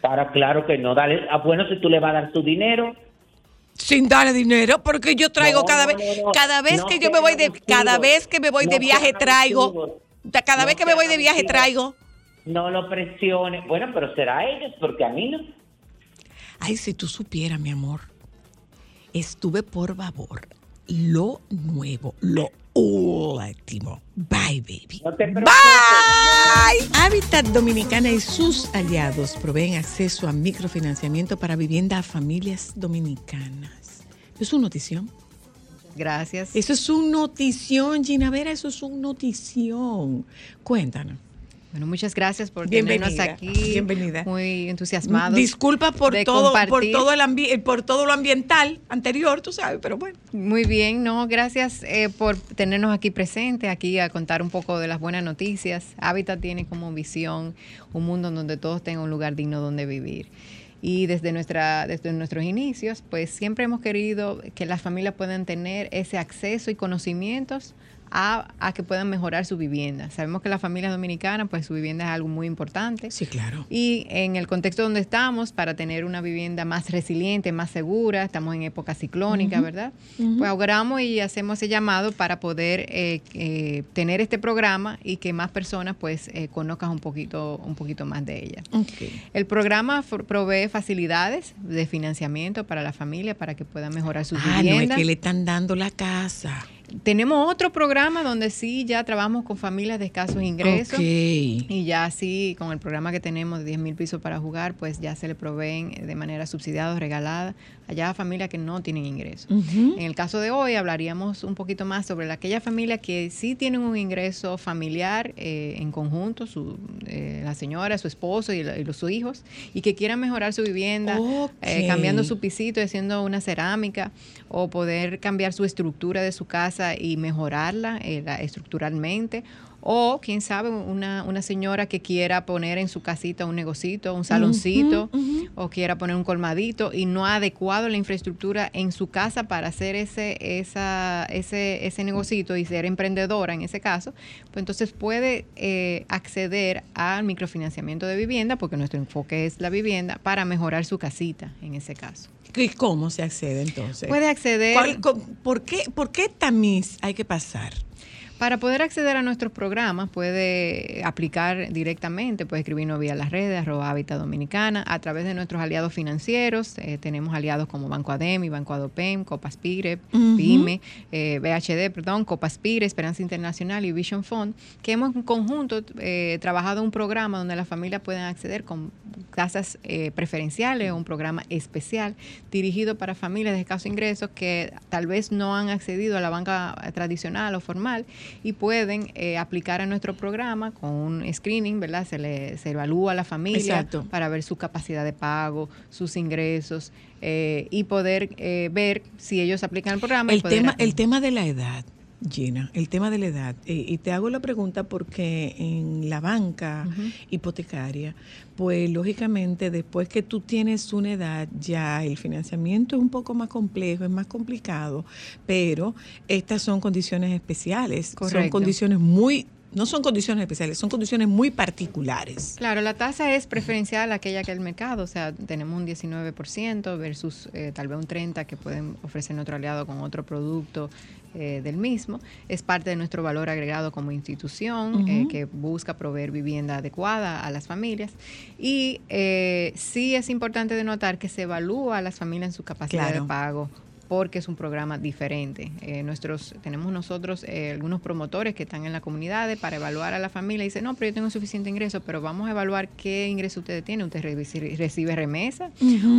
Para claro que no. Dale, ah, bueno, si tú le vas a dar su dinero. Sin darle dinero, porque yo traigo No, cada vez, no, no. cada vez que yo me voy de, cada vez que me voy de viaje traigo, cada vez que me voy de viaje traigo. No lo presiones. Bueno, pero será ellos, porque a mí no. Ay, si tú supieras, mi amor, estuve por favor, lo nuevo, lo último. Bye, baby. No te. Bye. Hábitat Dominicana y sus aliados proveen acceso a microfinanciamiento para vivienda a familias dominicanas. Es una notición. Gracias. Eso es un notición, Gina Vera, eso es un notición. Cuéntanos. Bueno, muchas gracias por Bienvenida, tenernos aquí. bienvenida. Muy entusiasmados. Disculpa por todo, por todo el ambi- por todo lo ambiental anterior, tú sabes, pero bueno. Muy bien, no, gracias eh, por tenernos aquí presente, aquí a contar un poco de las buenas noticias. Habitat tiene como visión un mundo en donde todos tengan un lugar digno donde vivir. Y desde, nuestra, desde nuestros inicios, pues siempre hemos querido que las familias puedan tener ese acceso y conocimientos a, a que puedan mejorar su vivienda. Sabemos que las familias dominicanas, pues su vivienda es algo muy importante. Sí, claro. Y en el contexto donde estamos, para tener una vivienda más resiliente, más segura, estamos en época ciclónica, ¿verdad? Pues auguramos y hacemos ese llamado para poder eh, eh, tener este programa y que más personas pues eh, conozcan un poquito, un poquito más de ella. El programa provee facilidades de financiamiento para la familia para que puedan mejorar sus Ah, no, es que le están dando la casa. Tenemos otro programa donde sí ya trabajamos con familias de escasos ingresos. Y ya así, con el programa que tenemos de 10 mil pisos para jugar, pues ya se le proveen de manera subsidiada regalada allá a familias que no tienen ingresos. En el caso de hoy hablaríamos un poquito más sobre la- aquella familia que sí tienen un ingreso familiar eh, en conjunto, su, eh, la señora, su esposo y, la- y los, sus hijos, y que quieran mejorar su vivienda, eh, cambiando su pisito, haciendo una cerámica, o poder cambiar su estructura de su casa y mejorarla eh, la- estructuralmente. O, quién sabe, una, una señora que quiera poner en su casita un negocito, un saloncito, o quiera poner un colmadito y no ha adecuado la infraestructura en su casa para hacer ese, esa, ese, ese negocito y ser emprendedora en ese caso, pues entonces puede eh, acceder al microfinanciamiento de vivienda, porque nuestro enfoque es la vivienda, para mejorar su casita en ese caso. ¿Y cómo se accede entonces? Puede acceder... ¿Cuál- co- por, qué, ¿Por qué tamiz hay que pasar? Para poder acceder a nuestros programas puede aplicar directamente, puede escribirnos vía las redes, arroba Hábitat Dominicana, a través de nuestros aliados financieros. eh, tenemos aliados como Banco Ademi, Banco Adopem, Copaspire, Ujú. PYME, eh, BHD, perdón, Copaspire, Esperanza Internacional y Vision Fund, que hemos en conjunto eh, trabajado un programa donde las familias pueden acceder con casas eh, preferenciales o un programa especial dirigido para familias de escasos ingresos que tal vez no han accedido a la banca tradicional o formal y pueden eh, aplicar a nuestro programa con un screening, ¿verdad? Se le se evalúa a la familia Exacto. para ver su capacidad de pago, sus ingresos eh, y poder eh, ver si ellos aplican el programa. y El poder tema, el tema de la edad, Gina, el tema de la edad. Y te hago la pregunta porque en la banca hipotecaria, pues lógicamente después que tú tienes una edad, ya el financiamiento es un poco más complejo, es más complicado, pero estas son condiciones especiales, son condiciones muy, no son condiciones especiales, son condiciones muy particulares. Claro, la tasa es preferencial a aquella que el mercado, o sea, tenemos un 19% versus eh, tal vez un 30% que pueden ofrecer otro aliado con otro producto eh, del mismo. Es parte de nuestro valor agregado como institución eh, que busca proveer vivienda adecuada a las familias. Y eh, sí es importante denotar que se evalúa a las familias en su capacidad Claro. de pago porque es un programa diferente. Eh, nuestros, tenemos nosotros eh, algunos promotores que están en la comunidad para evaluar a la familia y dicen, no, pero yo tengo suficiente ingreso, pero vamos a evaluar qué ingreso usted tiene. ¿Usted recibe, recibe remesa?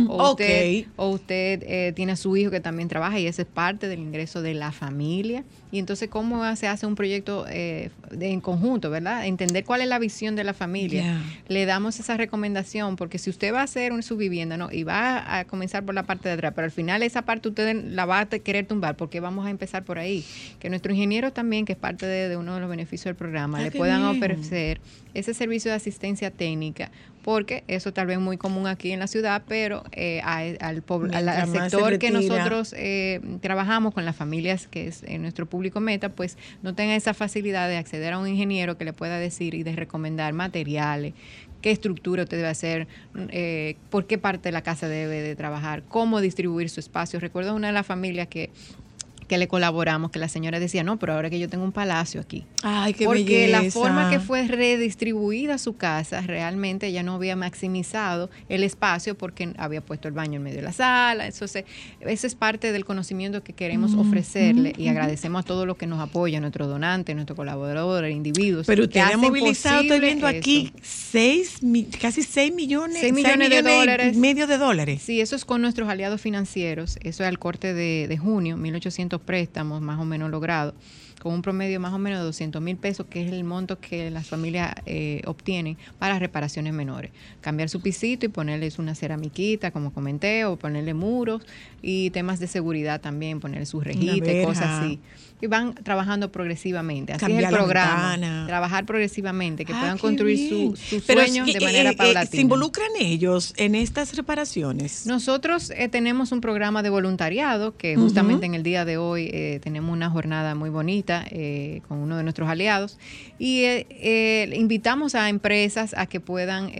O usted, Ok. o usted eh, tiene a su hijo que también trabaja y ese es parte del ingreso de la familia. Y entonces, ¿cómo se hace un proyecto eh, de- en conjunto, verdad? Entender cuál es la visión de la familia. Le damos esa recomendación, porque si usted va a hacer un- su vivienda, ¿no? Y va a comenzar por la parte de atrás, pero al final esa parte usted la va a querer tumbar, porque vamos a empezar por ahí. Que nuestros ingenieros también, que es parte de, de uno de los beneficios del programa, Ah, le puedan bien. ofrecer ese servicio de asistencia técnica, porque eso tal vez muy común aquí en la ciudad, pero eh, a- al, sector que nosotros eh, trabajamos con las familias, que es nuestro público meta, pues no tenga esa facilidad de acceder a un ingeniero que le pueda decir y de recomendar materiales, qué estructura usted debe hacer, eh, por qué parte de la casa debe de trabajar, cómo distribuir su espacio. Recuerdo una de las familias que que le colaboramos, que la señora decía, no, pero ahora que yo tengo un palacio aquí. Ay, qué Porque la forma que fue redistribuida su casa, realmente ella no había maximizado el espacio porque había puesto el baño en medio de la sala. Eso, se, eso es parte del conocimiento que queremos ofrecerle y agradecemos a todos los que nos apoyan, nuestros donantes, nuestros colaboradores, individuos. Pero usted ha movilizado, estoy viendo aquí, seis, casi 6 millones, Seis millones de dólares. medio de dólares. Sí, eso es con nuestros aliados financieros. Eso es al corte de, de junio, 1.800 préstamos más o menos logrados, con un promedio más o menos de 200 mil pesos, que es el monto que las familias eh, obtienen para reparaciones menores. Cambiar su pisito y ponerles una ceramiquita, como comenté, o ponerle muros y temas de seguridad también, ponerle sus rejitas y cosas así. Y van trabajando progresivamente. Así Cambiar es el programa. Trabajar progresivamente, que Ah, puedan construir su- sus Pero sueños de manera eh, paulatina. ¿Se involucran ellos en estas reparaciones? Nosotros eh, tenemos un programa de voluntariado que justamente en el día de hoy eh, tenemos una jornada muy bonita Eh, con uno de nuestros aliados. Y eh, eh, invitamos a empresas a que puedan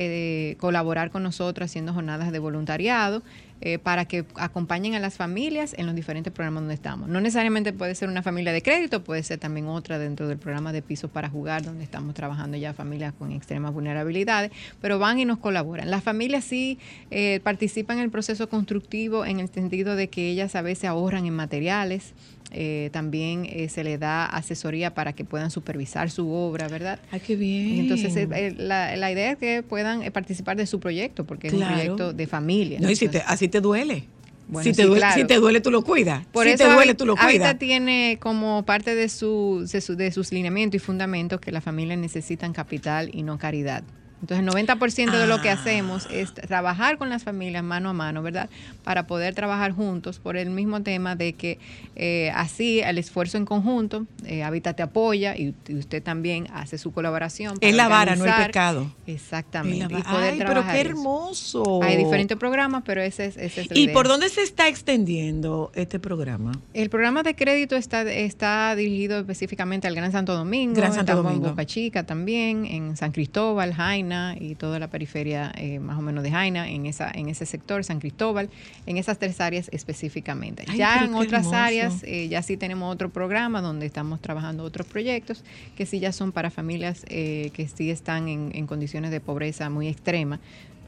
colaborar con nosotros haciendo jornadas de voluntariado eh, para que acompañen a las familias en los diferentes programas donde estamos. No necesariamente puede ser una familia de crédito, puede ser también otra dentro del programa de pisos para jugar, donde estamos trabajando ya familias con extremas vulnerabilidades, pero van y nos colaboran. Las familias sí eh, participan en el proceso constructivo en el sentido de que ellas a veces ahorran en materiales. eh, también eh, se le da asesoría para que puedan supervisar su obra, ¿verdad? Ay, qué bien. Entonces, eh, eh, la, la idea es que puedan eh, participar de su proyecto, porque es un proyecto de familia. No, y si te, Entonces, así te duele. Bueno, si, te sí, duele claro. si te duele, tú lo cuidas. por si eso te duele, tú lo cuidas. tiene como parte de, su, de, su- de sus lineamientos y fundamentos que las familias necesitan capital y no caridad. Entonces, el 90% de lo que Ah. hacemos es trabajar con las familias mano a mano, ¿verdad? Para poder trabajar juntos por el mismo tema de que eh, así el esfuerzo en conjunto, eh, Habitat te apoya y, y usted también hace su colaboración. Es para la vara, no el pecado. Exactamente. Es y poder Ay, pero qué eso. hermoso. Hay diferentes programas, pero ese es, ese es la ¿Y idea. por dónde se está extendiendo este programa? El programa de crédito está, está dirigido específicamente al Gran Santo Domingo, Gran Santo Domingo. en Boca Chica también, en San Cristóbal, Jaina y toda la periferia eh, más o menos de Jaina, en esa en ese sector, San Cristóbal, en esas tres áreas específicamente. Ay, ya en otras hermoso. áreas, eh, ya sí tenemos otro programa donde estamos trabajando otros proyectos que sí ya son para familias eh, que sí están en, en condiciones de pobreza muy extrema,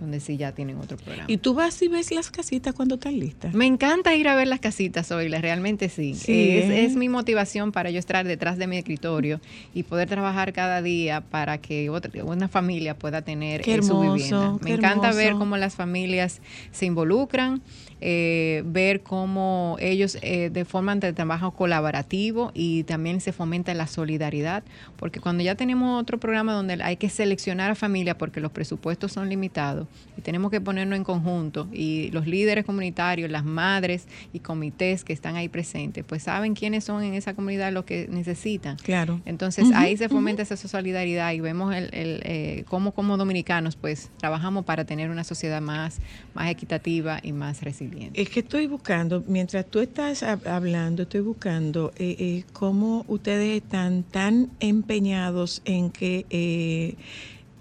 donde sí ya tienen otro programa. ¿Y tú vas y ves las casitas cuando están listas? Me encanta ir a ver las casitas hoy, realmente sí. Sí, es, ¿eh? es mi motivación para yo estar detrás de mi escritorio y poder trabajar cada día para que otra, una familia pueda tener Qué eh, su hermoso, vivienda. Me encanta hermoso. ver cómo las familias se involucran, eh, ver cómo ellos eh, de forma de trabajo colaborativo y también se fomenta la solidaridad, porque cuando ya tenemos otro programa donde hay que seleccionar a familia porque los presupuestos son limitados y tenemos que ponernos en conjunto y los líderes comunitarios, las madres y comités que están ahí presentes, pues saben quiénes son en esa comunidad los que necesitan. Claro. Entonces ahí se fomenta esa solidaridad y vemos el, el, eh, cómo como dominicanos pues trabajamos para tener una sociedad más, más equitativa y más resiliente. Es que estoy buscando, mientras tú estás hab- hablando, estoy buscando eh, eh, cómo ustedes están tan empeñados en que eh,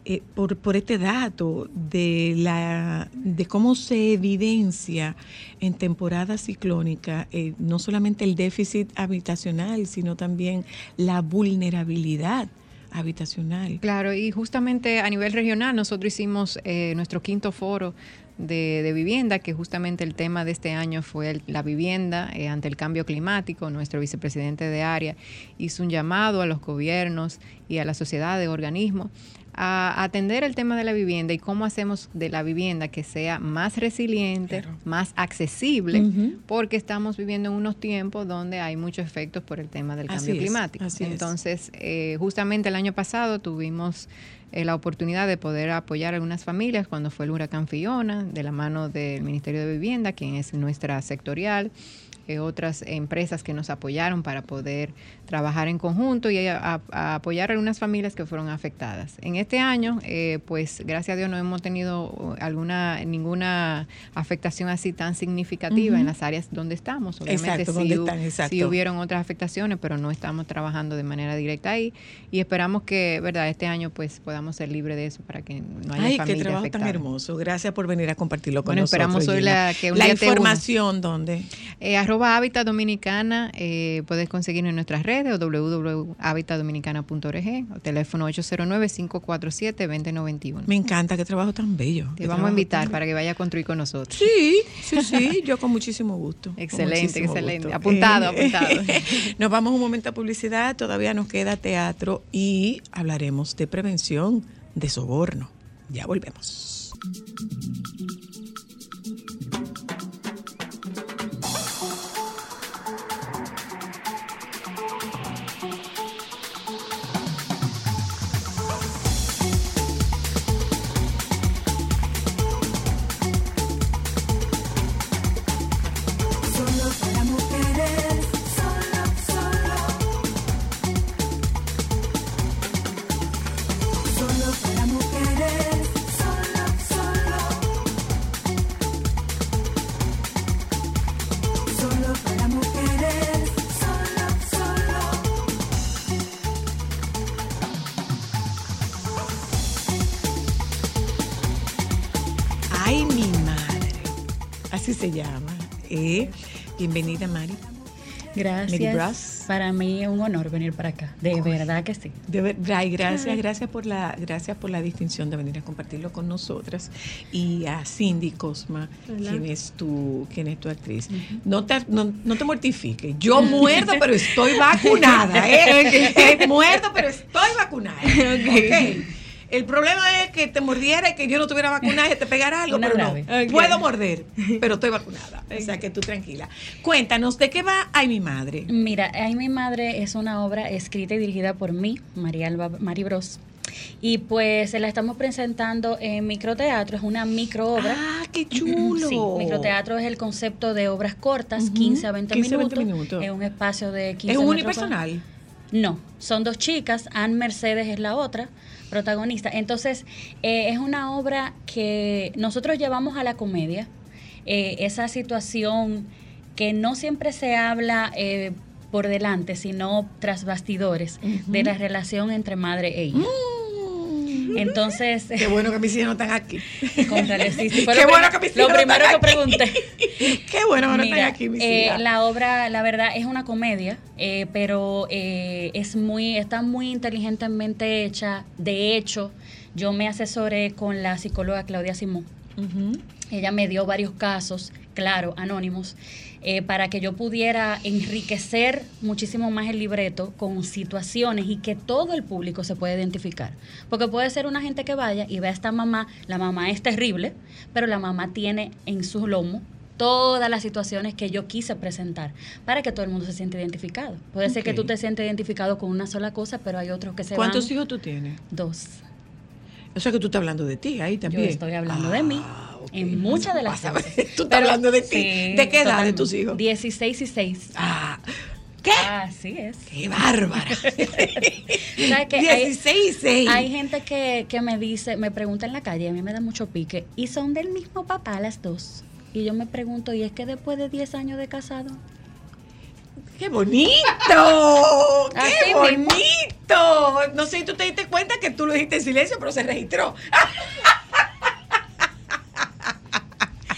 eh, por, por este dato de la de cómo se evidencia en temporada ciclónica eh, no solamente el déficit habitacional, sino también la vulnerabilidad habitacional. Claro, y justamente a nivel regional nosotros hicimos eh, nuestro quinto foro de, de vivienda, que justamente el tema de este año fue el- la vivienda eh, ante el cambio climático. Nuestro vicepresidente de área hizo un llamado a los gobiernos y a la sociedad de organismos a atender el tema de la vivienda y cómo hacemos de la vivienda que sea más resiliente, más accesible, porque estamos viviendo en unos tiempos donde hay muchos efectos por el tema del Así cambio es, climático. Entonces, eh, justamente el año pasado tuvimos eh, la oportunidad de poder apoyar a algunas familias cuando fue el huracán Fiona, de la mano del Ministerio de Vivienda, quien es nuestra sectorial, eh, otras empresas que nos apoyaron para poder trabajar en conjunto y a, a- apoyar a algunas familias que fueron afectadas. En este año, eh, pues gracias a Dios no hemos tenido alguna ninguna afectación así tan significativa en las áreas donde estamos. Obviamente Exacto, sí están, exacto. sí hubieron otras afectaciones, pero no estamos trabajando de manera directa ahí y esperamos que, verdad, este año pues podamos ser libres de eso para que no haya Ay, qué familia trabajo afectada. tan hermoso. Gracias por venir a compartirlo con Bueno, nosotros. esperamos hoy la- que un la día información, ¿dónde? Eh, arroba Hábitat Dominicana, eh, puedes conseguirnos en nuestras redes o www.habitatdominicana.org o teléfono 809-547-2091. Me encanta, qué trabajo tan bello. Te vamos a invitar para que vaya a construir con nosotros. Sí, sí, sí, yo con muchísimo gusto. Excelente, muchísimo excelente. gusto. Apuntado, apuntado. Nos vamos un momento a publicidad, todavía nos queda teatro y hablaremos de prevención de soborno. Ya volvemos. Bienvenida, Mari. Gracias. Para mí es un honor venir para acá. De verdad que sí. De ver- ay, gracias, gracias por la, gracias por la distinción de venir a compartirlo con nosotras y a Cindy Cosma, quien es tu, quien es tu actriz. No te, no, no te mortifiques. Yo muerdo, pero estoy vacunada. ¿eh? Muerdo, pero estoy vacunada. Ok. El problema es que te mordiera y que yo no tuviera vacunada y te pegara algo, Una pero no. Puedo morder, pero estoy vacunada. O sea que tú tranquila. Cuéntanos, ¿de qué va Ay mi madre? Mira, Ay, mi madre es una obra escrita y dirigida por mí, María Alba Mari Bros. Y pues la estamos presentando en microteatro, es una microobra. Ah, qué chulo. Sí, microteatro es el concepto de obras cortas, Ujú, 15 a 20, 15 a 20 minutos, minutos. en un espacio de 15 ¿Es unipersonal? No, son dos chicas, Anne Mercedes es la otra protagonista. Entonces, eh, es una obra que nosotros llevamos a la comedia, eh, esa situación que no siempre se habla eh, por delante, sino tras bastidores, de la relación entre madre e hija. Entonces, Qué bueno que mis hijas no están aquí. Sí, sí, Qué lo bueno que mis lo hijas no primero están que aquí. pregunté. Qué bueno que no están aquí mis eh, hijas. la obra, la verdad, es una comedia, eh, pero eh, es muy, está muy inteligentemente hecha. De hecho, yo me asesoré con la psicóloga Claudia Simón. Ella me dio varios casos, claro, anónimos, eh, para que yo pudiera enriquecer muchísimo más el libreto con situaciones y que todo el público se pueda identificar. Porque puede ser una gente que vaya y vea a esta mamá, la mamá es terrible, pero la mamá tiene en su lomo todas las situaciones que yo quise presentar para que todo el mundo se sienta identificado. Puede ser que tú te sientes identificado con una sola cosa, pero hay otros que se ¿Cuántos van hijos tú tienes? dos. O sea que tú estás hablando de ti ahí también. Yo estoy hablando de mí En muchas de las ver, Tú estás Pero- hablando de ti. sí, ¿De qué edad de tus hijos? 16 y 6. Ah, ¿Qué? Así es. ¡Qué bárbara! Hay- 16, 6. Hay gente que, que me dice, me pregunta en la calle, a mí me da mucho pique, y son del mismo papá las dos. Y yo me pregunto, ¿y es que después de 10 años de casado? ¡Qué bonito! ¡Qué Así mismo. bonito! No sé si tú te diste cuenta que tú lo dijiste en silencio, pero se registró.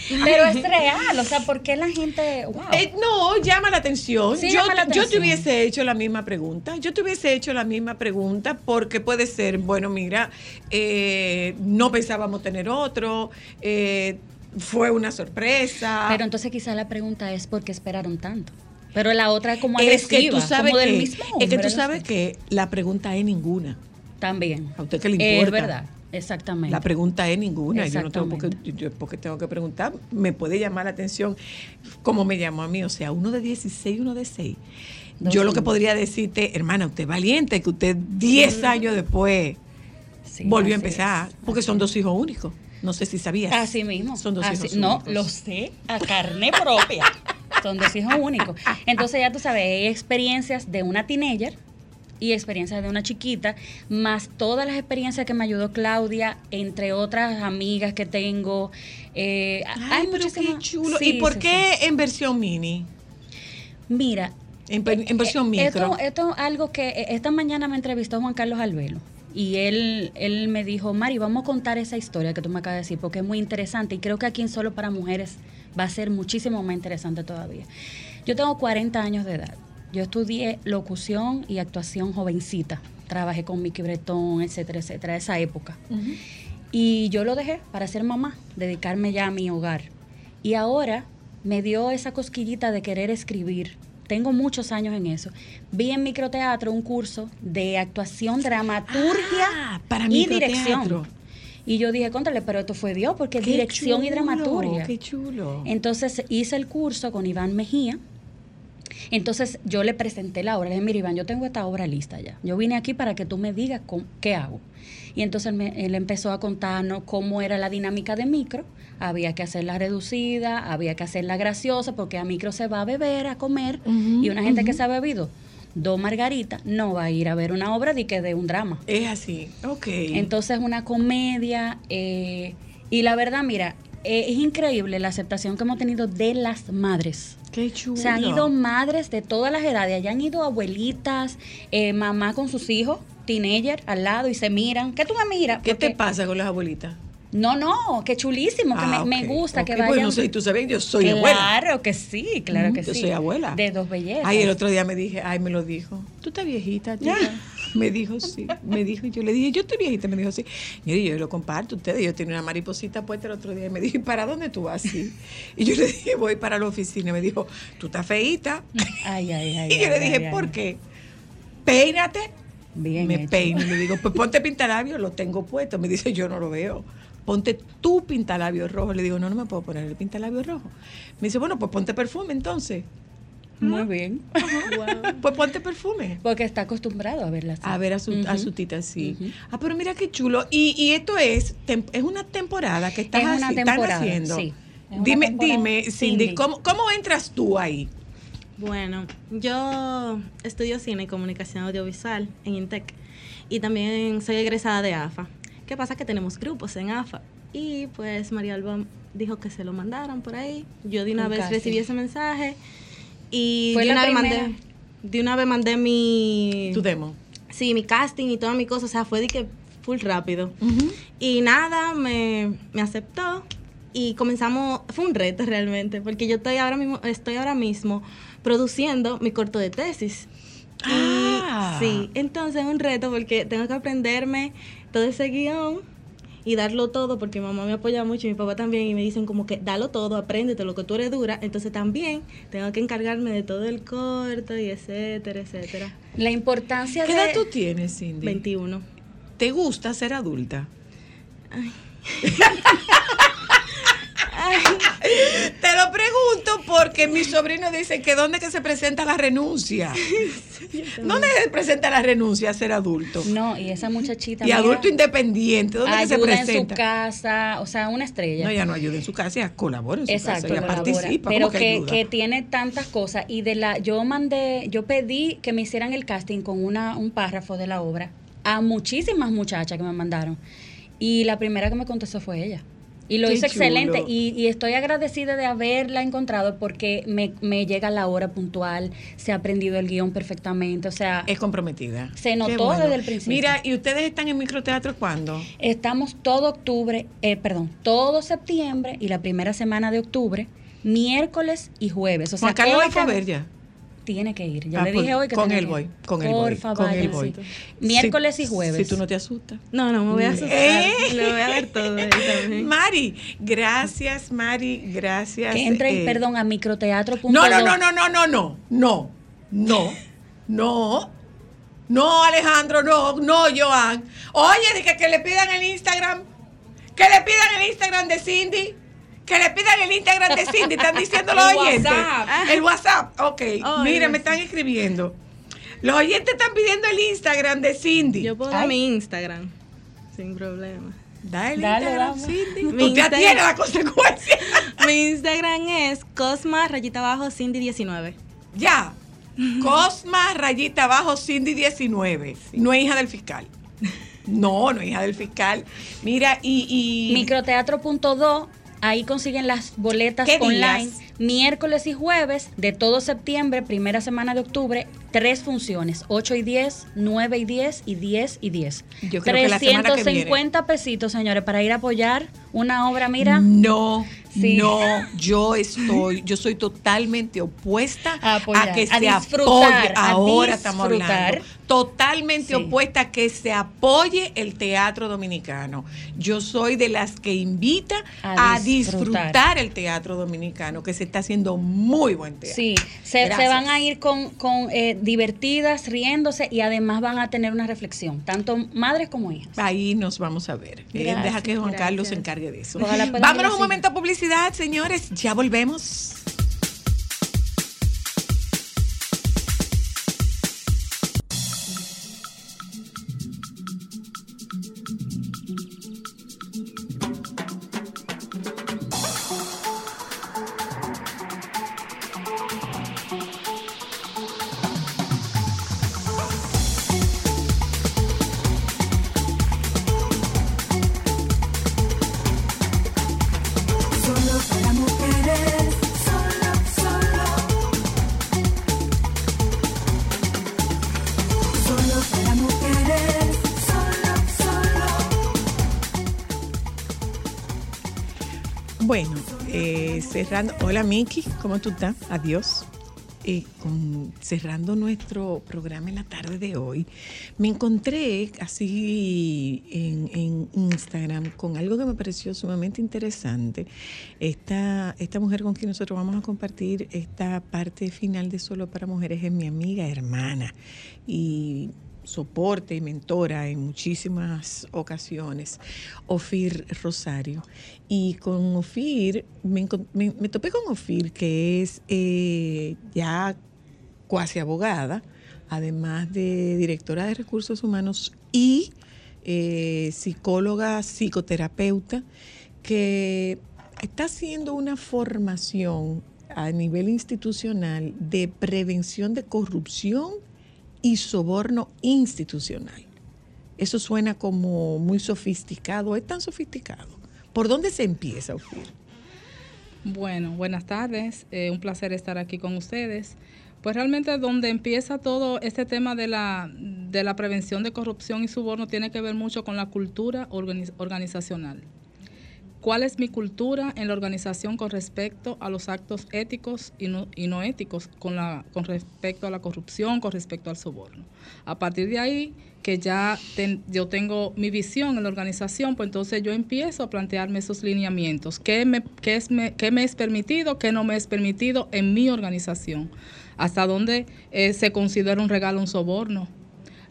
Pero es real, o sea, ¿por qué la gente, wow? Eh, no, llama la atención. Sí, yo, llama la yo te hubiese hecho la misma pregunta. Yo te hubiese hecho la misma pregunta porque puede ser, bueno, mira, eh, no pensábamos tener otro, eh, fue una sorpresa. Pero entonces quizá la pregunta es ¿por qué esperaron tanto? Pero la otra como es que agresiva, tú sabes como del que, mismo es que hombre, tú sabes que la pregunta es ninguna. También. ¿A usted qué le importa? Es verdad, exactamente. La pregunta es ninguna. Yo no tengo por qué, yo porque tengo que preguntar. Me puede llamar la atención como me llamó a mí. O sea, uno de 16 y uno de 6. Dos Yo lo que podría decirte, hermana, usted es valiente, que usted 10 años después Sí, volvió a empezar. es, porque son dos hijos únicos. No sé si sabías. Así mismo. Son dos Así- hijos No, únicos. lo sé a carne propia. Son dos hijos únicos. Entonces ya tú sabes, hay experiencias de una teenager y experiencias de una chiquita, más todas las experiencias que me ayudó Claudia, entre otras amigas que tengo. Eh, Ay, pero qué chulo. Sí, ¿Y por sí, qué en versión mini? Mira, En, en versión eh, micro. Esto, esto es algo que eh, esta mañana me entrevistó Juan Carlos Albelo y él, él me dijo, Mari, vamos a contar esa historia que tú me acabas de decir porque es muy interesante y creo que aquí en Solo para Mujeres va a ser muchísimo más interesante todavía. Yo tengo 40 años de edad. Yo estudié locución y actuación jovencita. Trabajé con Mickey Bretón, etcétera, etcétera, esa época. Y yo lo dejé para ser mamá, dedicarme ya a mi hogar. Y ahora me dio esa cosquillita de querer escribir. Tengo muchos años en eso. Vi en microteatro un curso de actuación, dramaturgia Ah, para y dirección. Y yo dije, contrale, pero esto fue Dios, porque es Qué dirección y dramaturgia. Qué chulo. Entonces hice el curso con Iván Mejía. Entonces yo le presenté la obra. Le dije, mira Iván, yo tengo esta obra lista ya. Yo vine aquí para que tú me digas qué hago. Y entonces él, me- él empezó a contarnos cómo era la dinámica de micro. Había que hacerla reducida, había que hacerla graciosa, porque a micro se va a beber, a comer. Y una gente que se ha bebido dos margaritas no va a ir a ver una obra de que de un drama. Es así. Ok. Entonces una comedia eh, y la verdad, mira, eh, es increíble la aceptación que hemos tenido de las madres. qué chulo. Se han ido madres de todas las edades, ya han ido abuelitas, eh, mamá con sus hijos, teenager al lado y se miran. ¿Qué tú me miras? ¿Qué te pasa con las abuelitas? No, no, que chulísimo, que Ah, me, me ok, gusta que vayan. Bueno, sí, tú sabes, yo soy abuela. Claro que sí, claro que Mm, yo sí. soy abuela. De dos bellezas. Ay, el otro día me dije, ay, me lo dijo. Tú estás viejita, tía. Me dijo, sí. Me dijo, yo le dije, yo estoy viejita. Me dijo, sí. Y yo, yo lo comparto ustedes. Yo tenía una mariposita puesta el otro día. Y me dijo, ¿y para dónde tú vas así? Y yo le dije, voy para la oficina. Y me dijo, tú estás feíta. Ay, ay, ay. Y yo le dije, ay, ¿por ay. qué? Peínate. Bien me hecho. peino y le digo, pues ponte pintalabios, lo tengo puesto. Me dice, yo no lo veo. Ponte tu pintalabio rojo. Le digo, no, no me puedo poner el pintalabio rojo. Me dice, bueno, pues ponte perfume entonces. Muy bien. Pues ponte perfume. Porque está acostumbrado a verla así. A ver a su, a Ujú. su tita así. Ujú. Ah, pero mira qué chulo. Y, y esto es, tem- es una temporada que estás Es una así- están haciendo. sí. Es una Dime, temporada. dime, Cindy. ¿cómo, ¿cómo entras tú ahí? Bueno, yo estudio cine y comunicación audiovisual en INTEC y también soy egresada de AFA. ¿Qué pasa? Que tenemos grupos en AFA y pues María Alba dijo que se lo mandaran por ahí. Yo de una Un vez recibí ese mensaje y Fue de una, vez mandé, de una vez mandé mi... Tu demo. Sí, mi casting y toda mi cosa, o sea, fue de que full rápido. Y nada, me, me aceptó y comenzamos, fue un reto realmente, porque yo estoy ahora mismo, estoy ahora mismo produciendo mi corto de tesis. Y, Ah. sí, entonces es un reto porque tengo que aprenderme todo ese guion y darlo todo, porque mi mamá me apoya mucho y mi papá también, y me dicen como que dalo todo, apréndete lo que tú eres dura, entonces también tengo que encargarme de todo el corto y etcétera, etcétera. La importancia ¿Qué de... edad tú tienes, Cindy? 21. ¿Te gusta ser adulta? Te lo pregunto porque mi sobrino dice que dónde que se presenta la renuncia. ¿Dónde se presenta la renuncia a ser adulto? No, y esa muchachita... Y mira, adulto independiente, ¿dónde que se ayuda en su presenta? casa, o sea, una estrella. No, ella no ayuda en su casa, ella colabora en su Exacto, casa, ella colabora, participa, pero ¿cómo que, que, ayuda? que tiene tantas cosas y de la yo mandé, yo pedí que me hicieran el casting con una un párrafo de la obra a muchísimas muchachas que me mandaron y la primera que me contestó fue ella. Y lo Qué hizo excelente y, y estoy agradecida de haberla encontrado porque me, me llega la hora puntual, se ha aprendido el guion perfectamente, o sea, es comprometida. Se notó desde el principio. Mira, ¿y ustedes están en microteatro cuándo? Estamos todo octubre, eh, perdón, todo septiembre y la primera semana de octubre, miércoles y jueves. O sea, Juan Carlos hoy la fue a que- ver ya. Tiene que ir. Ya Ah, le dije hoy que con él voy, ir. con él voy, Porfa, con él voy. Miércoles Si- y jueves. Si tú no te asustas. No, no, me voy a asustar. ¿Eh? Le voy a dar todo ahí también. Mari, gracias, Mari, gracias. que entren, eh, perdón, a microteatro.do. No, no, no, no, no, no, no, no, no, no, no, Alejandro, no, no, Joan. Oye, que, que le pidan el Instagram, que le pidan el Instagram de Cindy, que le pidan el Instagram de Cindy, están diciendo los El oyentes. WhatsApp. El WhatsApp, ok. Oh, Mira, me están escribiendo. Los oyentes están pidiendo el Instagram de Cindy. Yo puedo dar mi Instagram sin problema. Dale, Dale, Instagram. Cindy. Mi Tú te Instagram- atienes a la consecuencia. Mi Instagram es Cosma rayita abajo Cindy 19. Ya. Cosma rayita abajo Cindy 19. No es hija del fiscal. No, no es hija del fiscal. Mira, y. y Microteatro.do, ahí consiguen las boletas ¿Qué online. días? Miércoles y jueves de todo septiembre, primera semana de octubre, tres funciones, 8 y 10, 9 y 10 y 10 y 10. Yo creo que la que viene. 350 pesitos, señores, para ir a apoyar una obra, mira. No, Sí. no, yo estoy, yo soy totalmente opuesta A apoyar, a que se apoye. a Ahora estamos hablando. Totalmente Sí. opuesta a que se apoye el teatro dominicano. Yo soy de las que invita A disfrutar. disfrutar. el teatro dominicano, que se está haciendo muy buen teatro. Sí, se, van a ir con, con eh, divertidas, riéndose y además van a tener una reflexión, tanto madres como hijas. Ahí nos vamos a ver. Eh, Deja que Juan gracias. Carlos se encargue de eso. Vámonos un momento a publicidad, señores. Ya volvemos. Hola Miki, ¿cómo tú estás? Adiós. Eh, cerrando nuestro programa en la tarde de hoy, me encontré así en, en Instagram con algo que me pareció sumamente interesante. Esta, esta mujer con quien nosotros vamos a compartir esta parte final de Solo para Mujeres es mi amiga, hermana y soporte y mentora en muchísimas ocasiones, Ofir Rosario. Y con Ofir, me, me topé con Ofir, que es eh, ya cuasi abogada, además de directora de recursos humanos y eh, psicóloga, psicoterapeuta, que está haciendo una formación a nivel institucional de prevención de corrupción y soborno institucional. Eso suena como muy sofisticado, es tan sofisticado. ¿Por dónde se empieza, Ofir? Bueno, buenas tardes. eh, un placer estar aquí con ustedes. Pues realmente donde empieza todo este tema de la, de la prevención de corrupción y soborno tiene que ver mucho con la cultura organiz- organizacional. ¿Cuál es mi cultura en la organización con respecto a los actos éticos y no, y no éticos, con, la, con respecto a la corrupción, con respecto al soborno? A partir de ahí, que ya yo tengo mi visión en la organización, pues entonces yo empiezo a plantearme esos lineamientos. ¿Qué me, qué es, me, qué me es permitido, qué no me es permitido en mi organización? ¿Hasta dónde eh, se considera un regalo un soborno?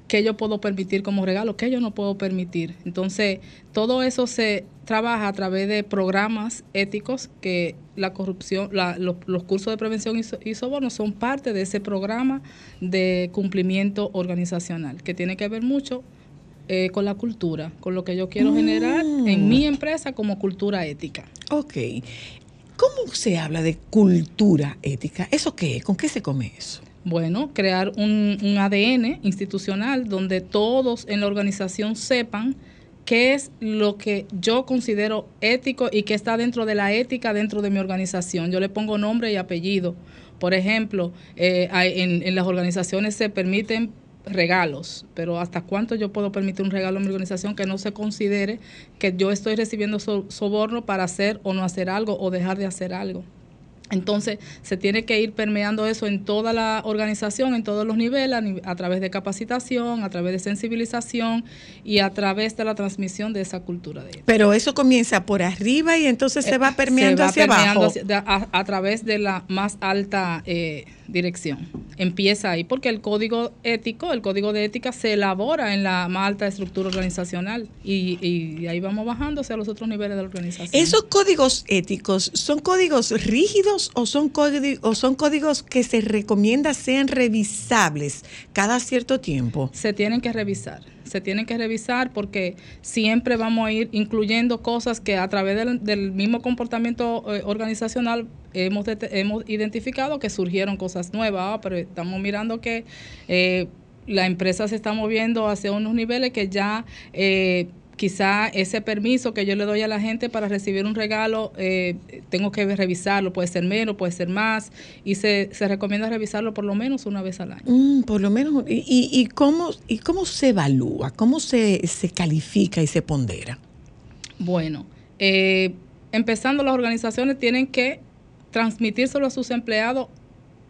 Qué yo puedo permitir como regalo, qué yo no puedo permitir. Entonces, todo eso se trabaja a través de programas éticos que la corrupción, la- los, los cursos de prevención y, so- y soborno son parte de ese programa de cumplimiento organizacional, que tiene que ver mucho eh, con la cultura, con lo que yo quiero generar en mi empresa como cultura ética. Ok. ¿Cómo se habla de cultura ética? ¿Eso qué? ¿Con qué se come eso? Bueno, crear un, un ADN institucional donde todos en la organización sepan qué es lo que yo considero ético y que está dentro de la ética dentro de mi organización. Yo le pongo nombre y apellido. Por ejemplo, eh, en, las organizaciones se permiten regalos, pero ¿hasta cuánto yo puedo permitir un regalo en mi organización que no se considere que yo estoy recibiendo so- soborno para hacer o no hacer algo o dejar de hacer algo? Entonces, se tiene que ir permeando eso en toda la organización, en todos los niveles, a, a través de capacitación, a través de sensibilización y a través de la transmisión de esa cultura de. Pero eso comienza por arriba y entonces se va permeando Se va hacia permeando abajo. hacia- a, a través de la más alta eh, dirección. Empieza ahí, porque el código ético, el código de ética se elabora en la más alta estructura organizacional y, y ahí vamos bajando hacia los otros niveles de la organización. ¿Esos códigos éticos son códigos rígidos o son, o son códigos que se recomienda sean revisables cada cierto tiempo? se tienen que revisar. Se tienen que revisar porque siempre vamos a ir incluyendo cosas que a través del, mismo comportamiento eh, organizacional hemos, hemos identificado que surgieron cosas nuevas, ah, pero estamos mirando que eh, la empresa se está moviendo hacia unos niveles que ya eh, quizá ese permiso que yo le doy a la gente para recibir un regalo, eh, tengo que revisarlo, puede ser menos, puede ser más, y se, se recomienda revisarlo por lo menos una vez al año. Mm, por lo menos, y, y- y cómo, ¿y cómo se evalúa? ¿Cómo se, se califica y se pondera? Bueno, eh, empezando las organizaciones tienen que transmitírselo a sus empleados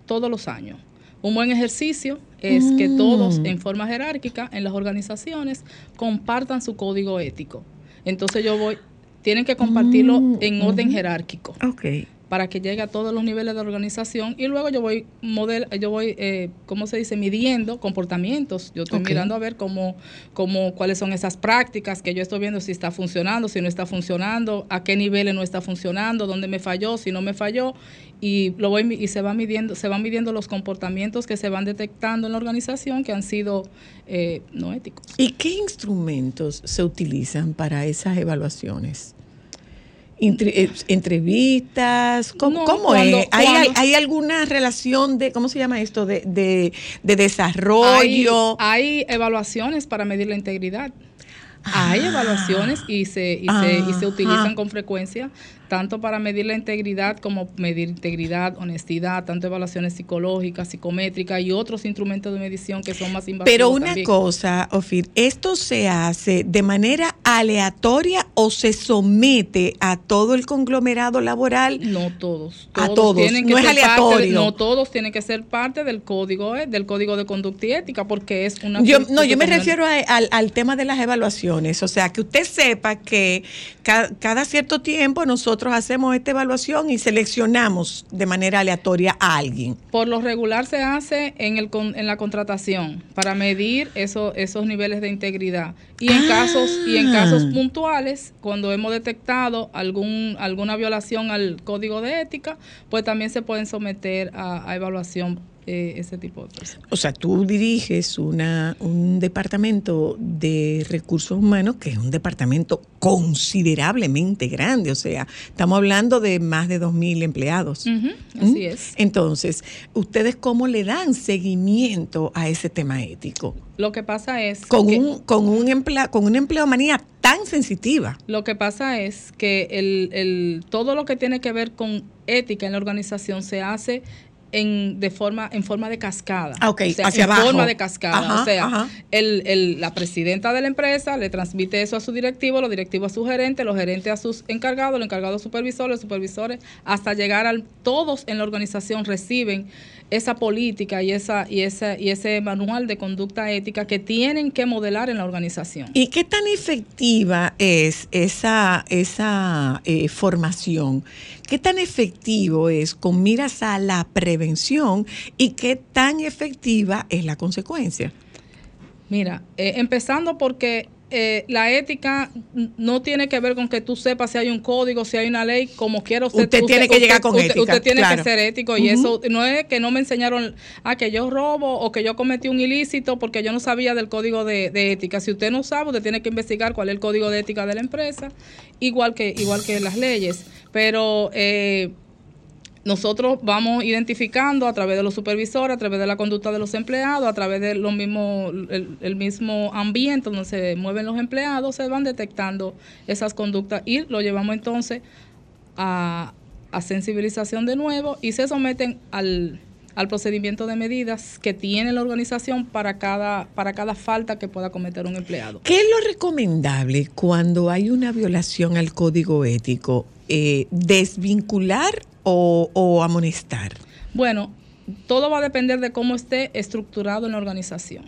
todos los años. Un buen ejercicio es que Mm. todos en forma jerárquica en las organizaciones compartan su código ético. Entonces yo voy, tienen que compartirlo Mm, en orden jerárquico Ok. para que llegue a todos los niveles de organización y luego yo voy model, yo voy eh, ¿cómo se dice? midiendo comportamientos. Yo estoy mirando a ver cómo, cómo cuáles son esas prácticas que yo estoy viendo si está funcionando, si no está funcionando, a qué niveles no está funcionando, dónde me falló, si no me falló y lo voy y se va midiendo se van midiendo los comportamientos que se van detectando en la organización que han sido eh, no éticos. ¿Y qué instrumentos se utilizan para esas evaluaciones? Entre- eh, entrevistas, ¿cómo, No, cómo cuando- es? ¿Hay, cuando- hay alguna relación de, ¿cómo se llama esto? De, de, de desarrollo. Hay, hay evaluaciones para medir la integridad. Hay evaluaciones y se, y, se, y se utilizan con frecuencia tanto para medir la integridad como medir integridad, honestidad, tanto evaluaciones psicológicas, psicométricas y otros instrumentos de medición que son más invasivos. Pero una también. cosa, Ofir, ¿esto se hace de manera aleatoria o se somete a todo el conglomerado laboral? No todos. A todos, tienen que no es ser de- aleatorio. no todos tienen que ser parte del código, eh, del código de conducta y ética, porque es una. Yo, no, yo me refiero a- al, al tema de las evaluaciones, o sea, que usted sepa que ca- cada, cierto tiempo nosotros hacemos esta evaluación y seleccionamos de manera aleatoria a alguien. Por lo regular se hace en, el, con- en la contratación para medir eso- esos niveles de integridad. Y en Ah. casos y en casos puntuales, cuando hemos detectado algún alguna violación al código de ética, pues también se pueden someter a, a evaluación eh, ese tipo de personas. O sea, tú diriges una, un departamento de recursos humanos que es un departamento considerablemente grande, o sea, estamos hablando de más de 2.000 empleados. Ujú, ¿Mm? así es. Entonces, ¿ustedes cómo le dan seguimiento a ese tema ético? Lo que pasa es Con, que- un, con, un emplea, con una empleomanía tan sensitiva. Lo que pasa es que el, el- todo lo que tiene que ver con ética en la organización se hace en, de forma, en forma de cascada. Ah, ok, O sea, hacia en abajo. forma de cascada. Ajá, o sea, el, el- la presidenta de la empresa le transmite eso a su directivo, los directivos a su gerente, los gerentes a sus encargados, los encargados a sus supervisores, los supervisores, hasta llegar al... Todos en la organización reciben esa política y, esa, y, esa, y ese manual de conducta ética que tienen que modelar en la organización. ¿Y qué tan efectiva es esa, esa eh, formación? ¿Qué tan efectivo es con miras a la prevención y qué tan efectiva es la consecuencia? Mira, eh, empezando porque eh, la ética no tiene que ver con que tú sepas si hay un código, si hay una ley, como quiera usted. Usted tiene que llegar con usted- ética, Usted tiene claro. que ser ético y eso no es que no me enseñaron a que yo robo o que yo cometí un ilícito porque yo no sabía del código de, de ética. Si usted no sabe, usted tiene que investigar cuál es el código de ética de la empresa, igual que, igual que las leyes. Pero eh, nosotros vamos identificando a través de los supervisores, a través de la conducta de los empleados, a través de los mismos, el, mismo ambiente donde se mueven los empleados, se van detectando esas conductas y lo llevamos entonces a, a sensibilización de nuevo y se someten al, al procedimiento de medidas que tiene la organización para cada, para cada falta que pueda cometer un empleado. ¿Qué es lo recomendable cuando hay una violación al código ético? Eh, ¿Desvincular o, o amonestar? Bueno, todo va a depender de cómo esté estructurado en la organización.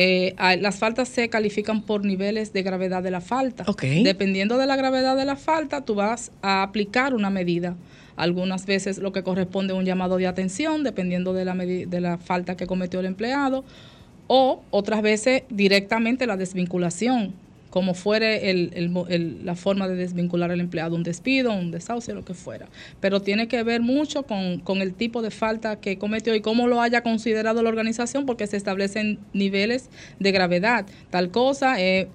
Eh, las faltas se califican por niveles de gravedad de la falta. Ok. Dependiendo de la gravedad de la falta, tú vas a aplicar una medida. Algunas veces lo que corresponde a un llamado de atención, dependiendo de la, de la falta que cometió el empleado, o otras veces directamente la desvinculación, como fuere el- el el- la forma de desvincular al empleado, un despido, un desahucio, lo que fuera. Pero tiene que ver mucho con, con el tipo de falta que cometió y cómo lo haya considerado la organización, porque se establecen niveles de gravedad. Tal cosa es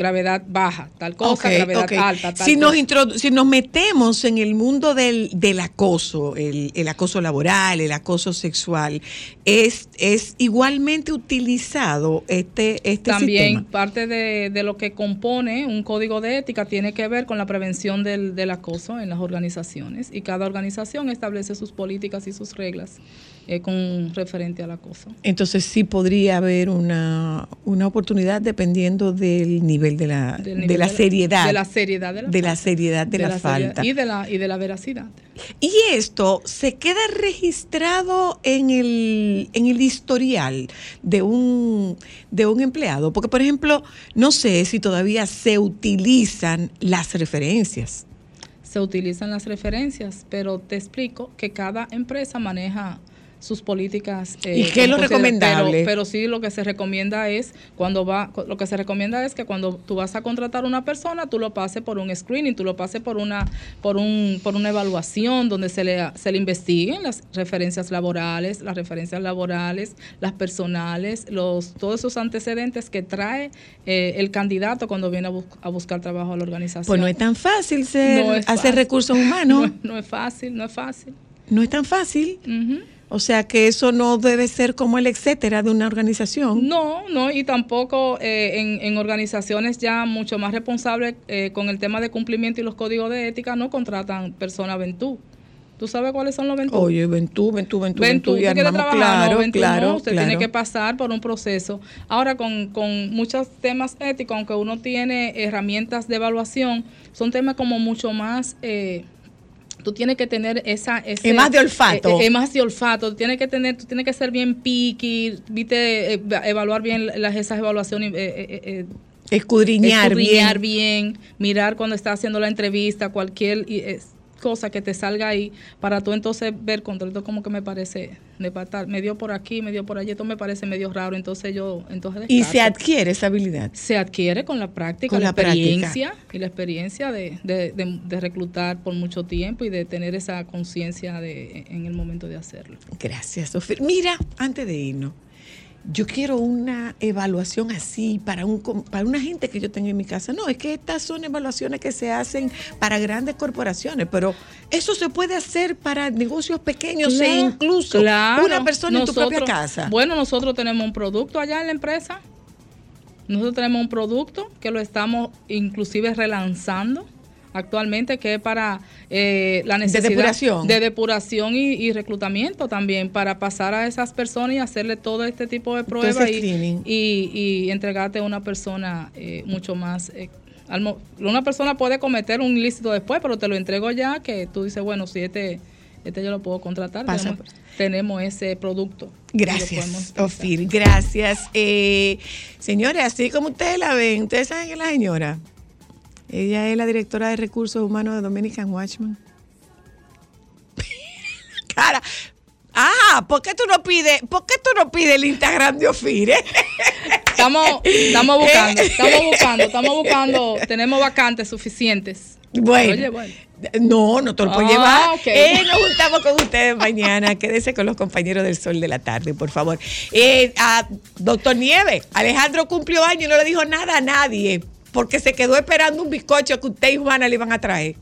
gravedad baja, tal cosa, gravedad alta. Tal si, nos cosa. introdu- si nos metemos en el mundo del, del acoso, el, el acoso laboral, el acoso sexual, ¿es, es igualmente utilizado este, este También sistema? parte de, de lo que compone un código de ética tiene que ver con la prevención del, del acoso en las organizaciones y cada organización establece sus políticas y sus reglas eh, con referente al acoso. Entonces sí podría haber una, una oportunidad dependiendo del nivel de la, de nivel la de la- seriedad. de la seriedad de la de la seriedad de, la, seriedad falta. y de la y de la veracidad. Y esto se queda registrado en el, en el historial de un, de un empleado. Porque, por ejemplo, no sé si todavía se utilizan las referencias. Se utilizan las referencias, pero te explico que cada empresa maneja sus políticas. eh, ¿Y qué es lo recomendable? Pero, pero sí lo que se recomienda es cuando va, lo que se recomienda es que cuando tú vas a contratar a una persona, tú lo pases por un screening, tú lo pases por una, por un, por una evaluación donde se le, se le investiguen las referencias laborales, las referencias laborales, las personales, los, todos esos antecedentes que trae eh, el candidato cuando viene a, bus- a buscar trabajo a la organización. Pues no es tan fácil ser, No hacer fácil. recursos humanos. No, no es fácil, no es fácil. No es tan fácil. Ujú. O sea que eso no debe ser como el etcétera de una organización. No, no, y tampoco eh, en, en organizaciones ya mucho más responsables eh, con el tema de cumplimiento y los códigos de ética no contratan personas Ventú. ¿Tú sabes cuáles son los Ventú? Oye, Ventú, Ventú, Ventú, Ventú, y armamos, trabajar, claro, no, Ventú claro, no, usted claro. tiene que pasar por un proceso. Ahora, con, con muchos temas éticos, aunque uno tiene herramientas de evaluación, son temas como mucho más... eh, Tú tienes que tener esa... Ese, Es más de olfato. eh, eh, es más de olfato. Tú tienes que tener, tú tienes que ser bien picky, viste, eh, evaluar bien las, esas evaluaciones, eh, eh, eh, Escudriñar, escudriñar bien. bien. mirar cuando está haciendo la entrevista, cualquier y, eh, cosa que te salga ahí, para tú entonces ver contra esto como que me parece de patar, me dio por aquí, me dio por allí, esto me parece medio raro, entonces yo, entonces Y se adquiere esa habilidad. se adquiere con la práctica, Con la, la práctica. experiencia y la experiencia de, de- de- de reclutar por mucho tiempo y de tener esa conciencia de en el momento de hacerlo. Gracias, Sofía. Mira, antes de irnos, yo quiero una evaluación así para, un, para una gente que yo tengo en mi casa. No, es que estas son evaluaciones que se hacen para grandes corporaciones, pero eso se puede hacer para negocios pequeños e incluso claro. una persona en tu propia casa. Bueno, nosotros tenemos un producto allá en la empresa. Nosotros tenemos un producto que lo estamos inclusive relanzando actualmente, que es para eh, la necesidad depuración. de depuración y, y reclutamiento también, para pasar a esas personas y hacerle todo este tipo de pruebas y, y, y entregarte a una persona eh, mucho más... eh, una persona puede cometer un ilícito después, pero te lo entrego ya que tú dices, bueno, si este, este yo lo puedo contratar, tenemos, tenemos ese producto. Gracias. Ofir, gracias. Eh, señores, así como ustedes la ven, ¿ustedes saben es la señora? Ella es la directora de recursos humanos de Dominican Watchman. Cara, ah, ¿por qué tú no pides, por qué tú no pides el Instagram de Ofir? eh? Estamos, estamos buscando, estamos buscando, estamos buscando, tenemos vacantes suficientes. Bueno, Oye, bueno. no, no te lo puedo Ah, llevar. Eh, nos juntamos con ustedes mañana. Quédese con los compañeros del Sol de la Tarde, por favor. Eh, a doctor Nieve, Alejandro cumplió año y no le dijo nada a nadie porque se quedó esperando un bizcocho que usted y Juana le iban a traer.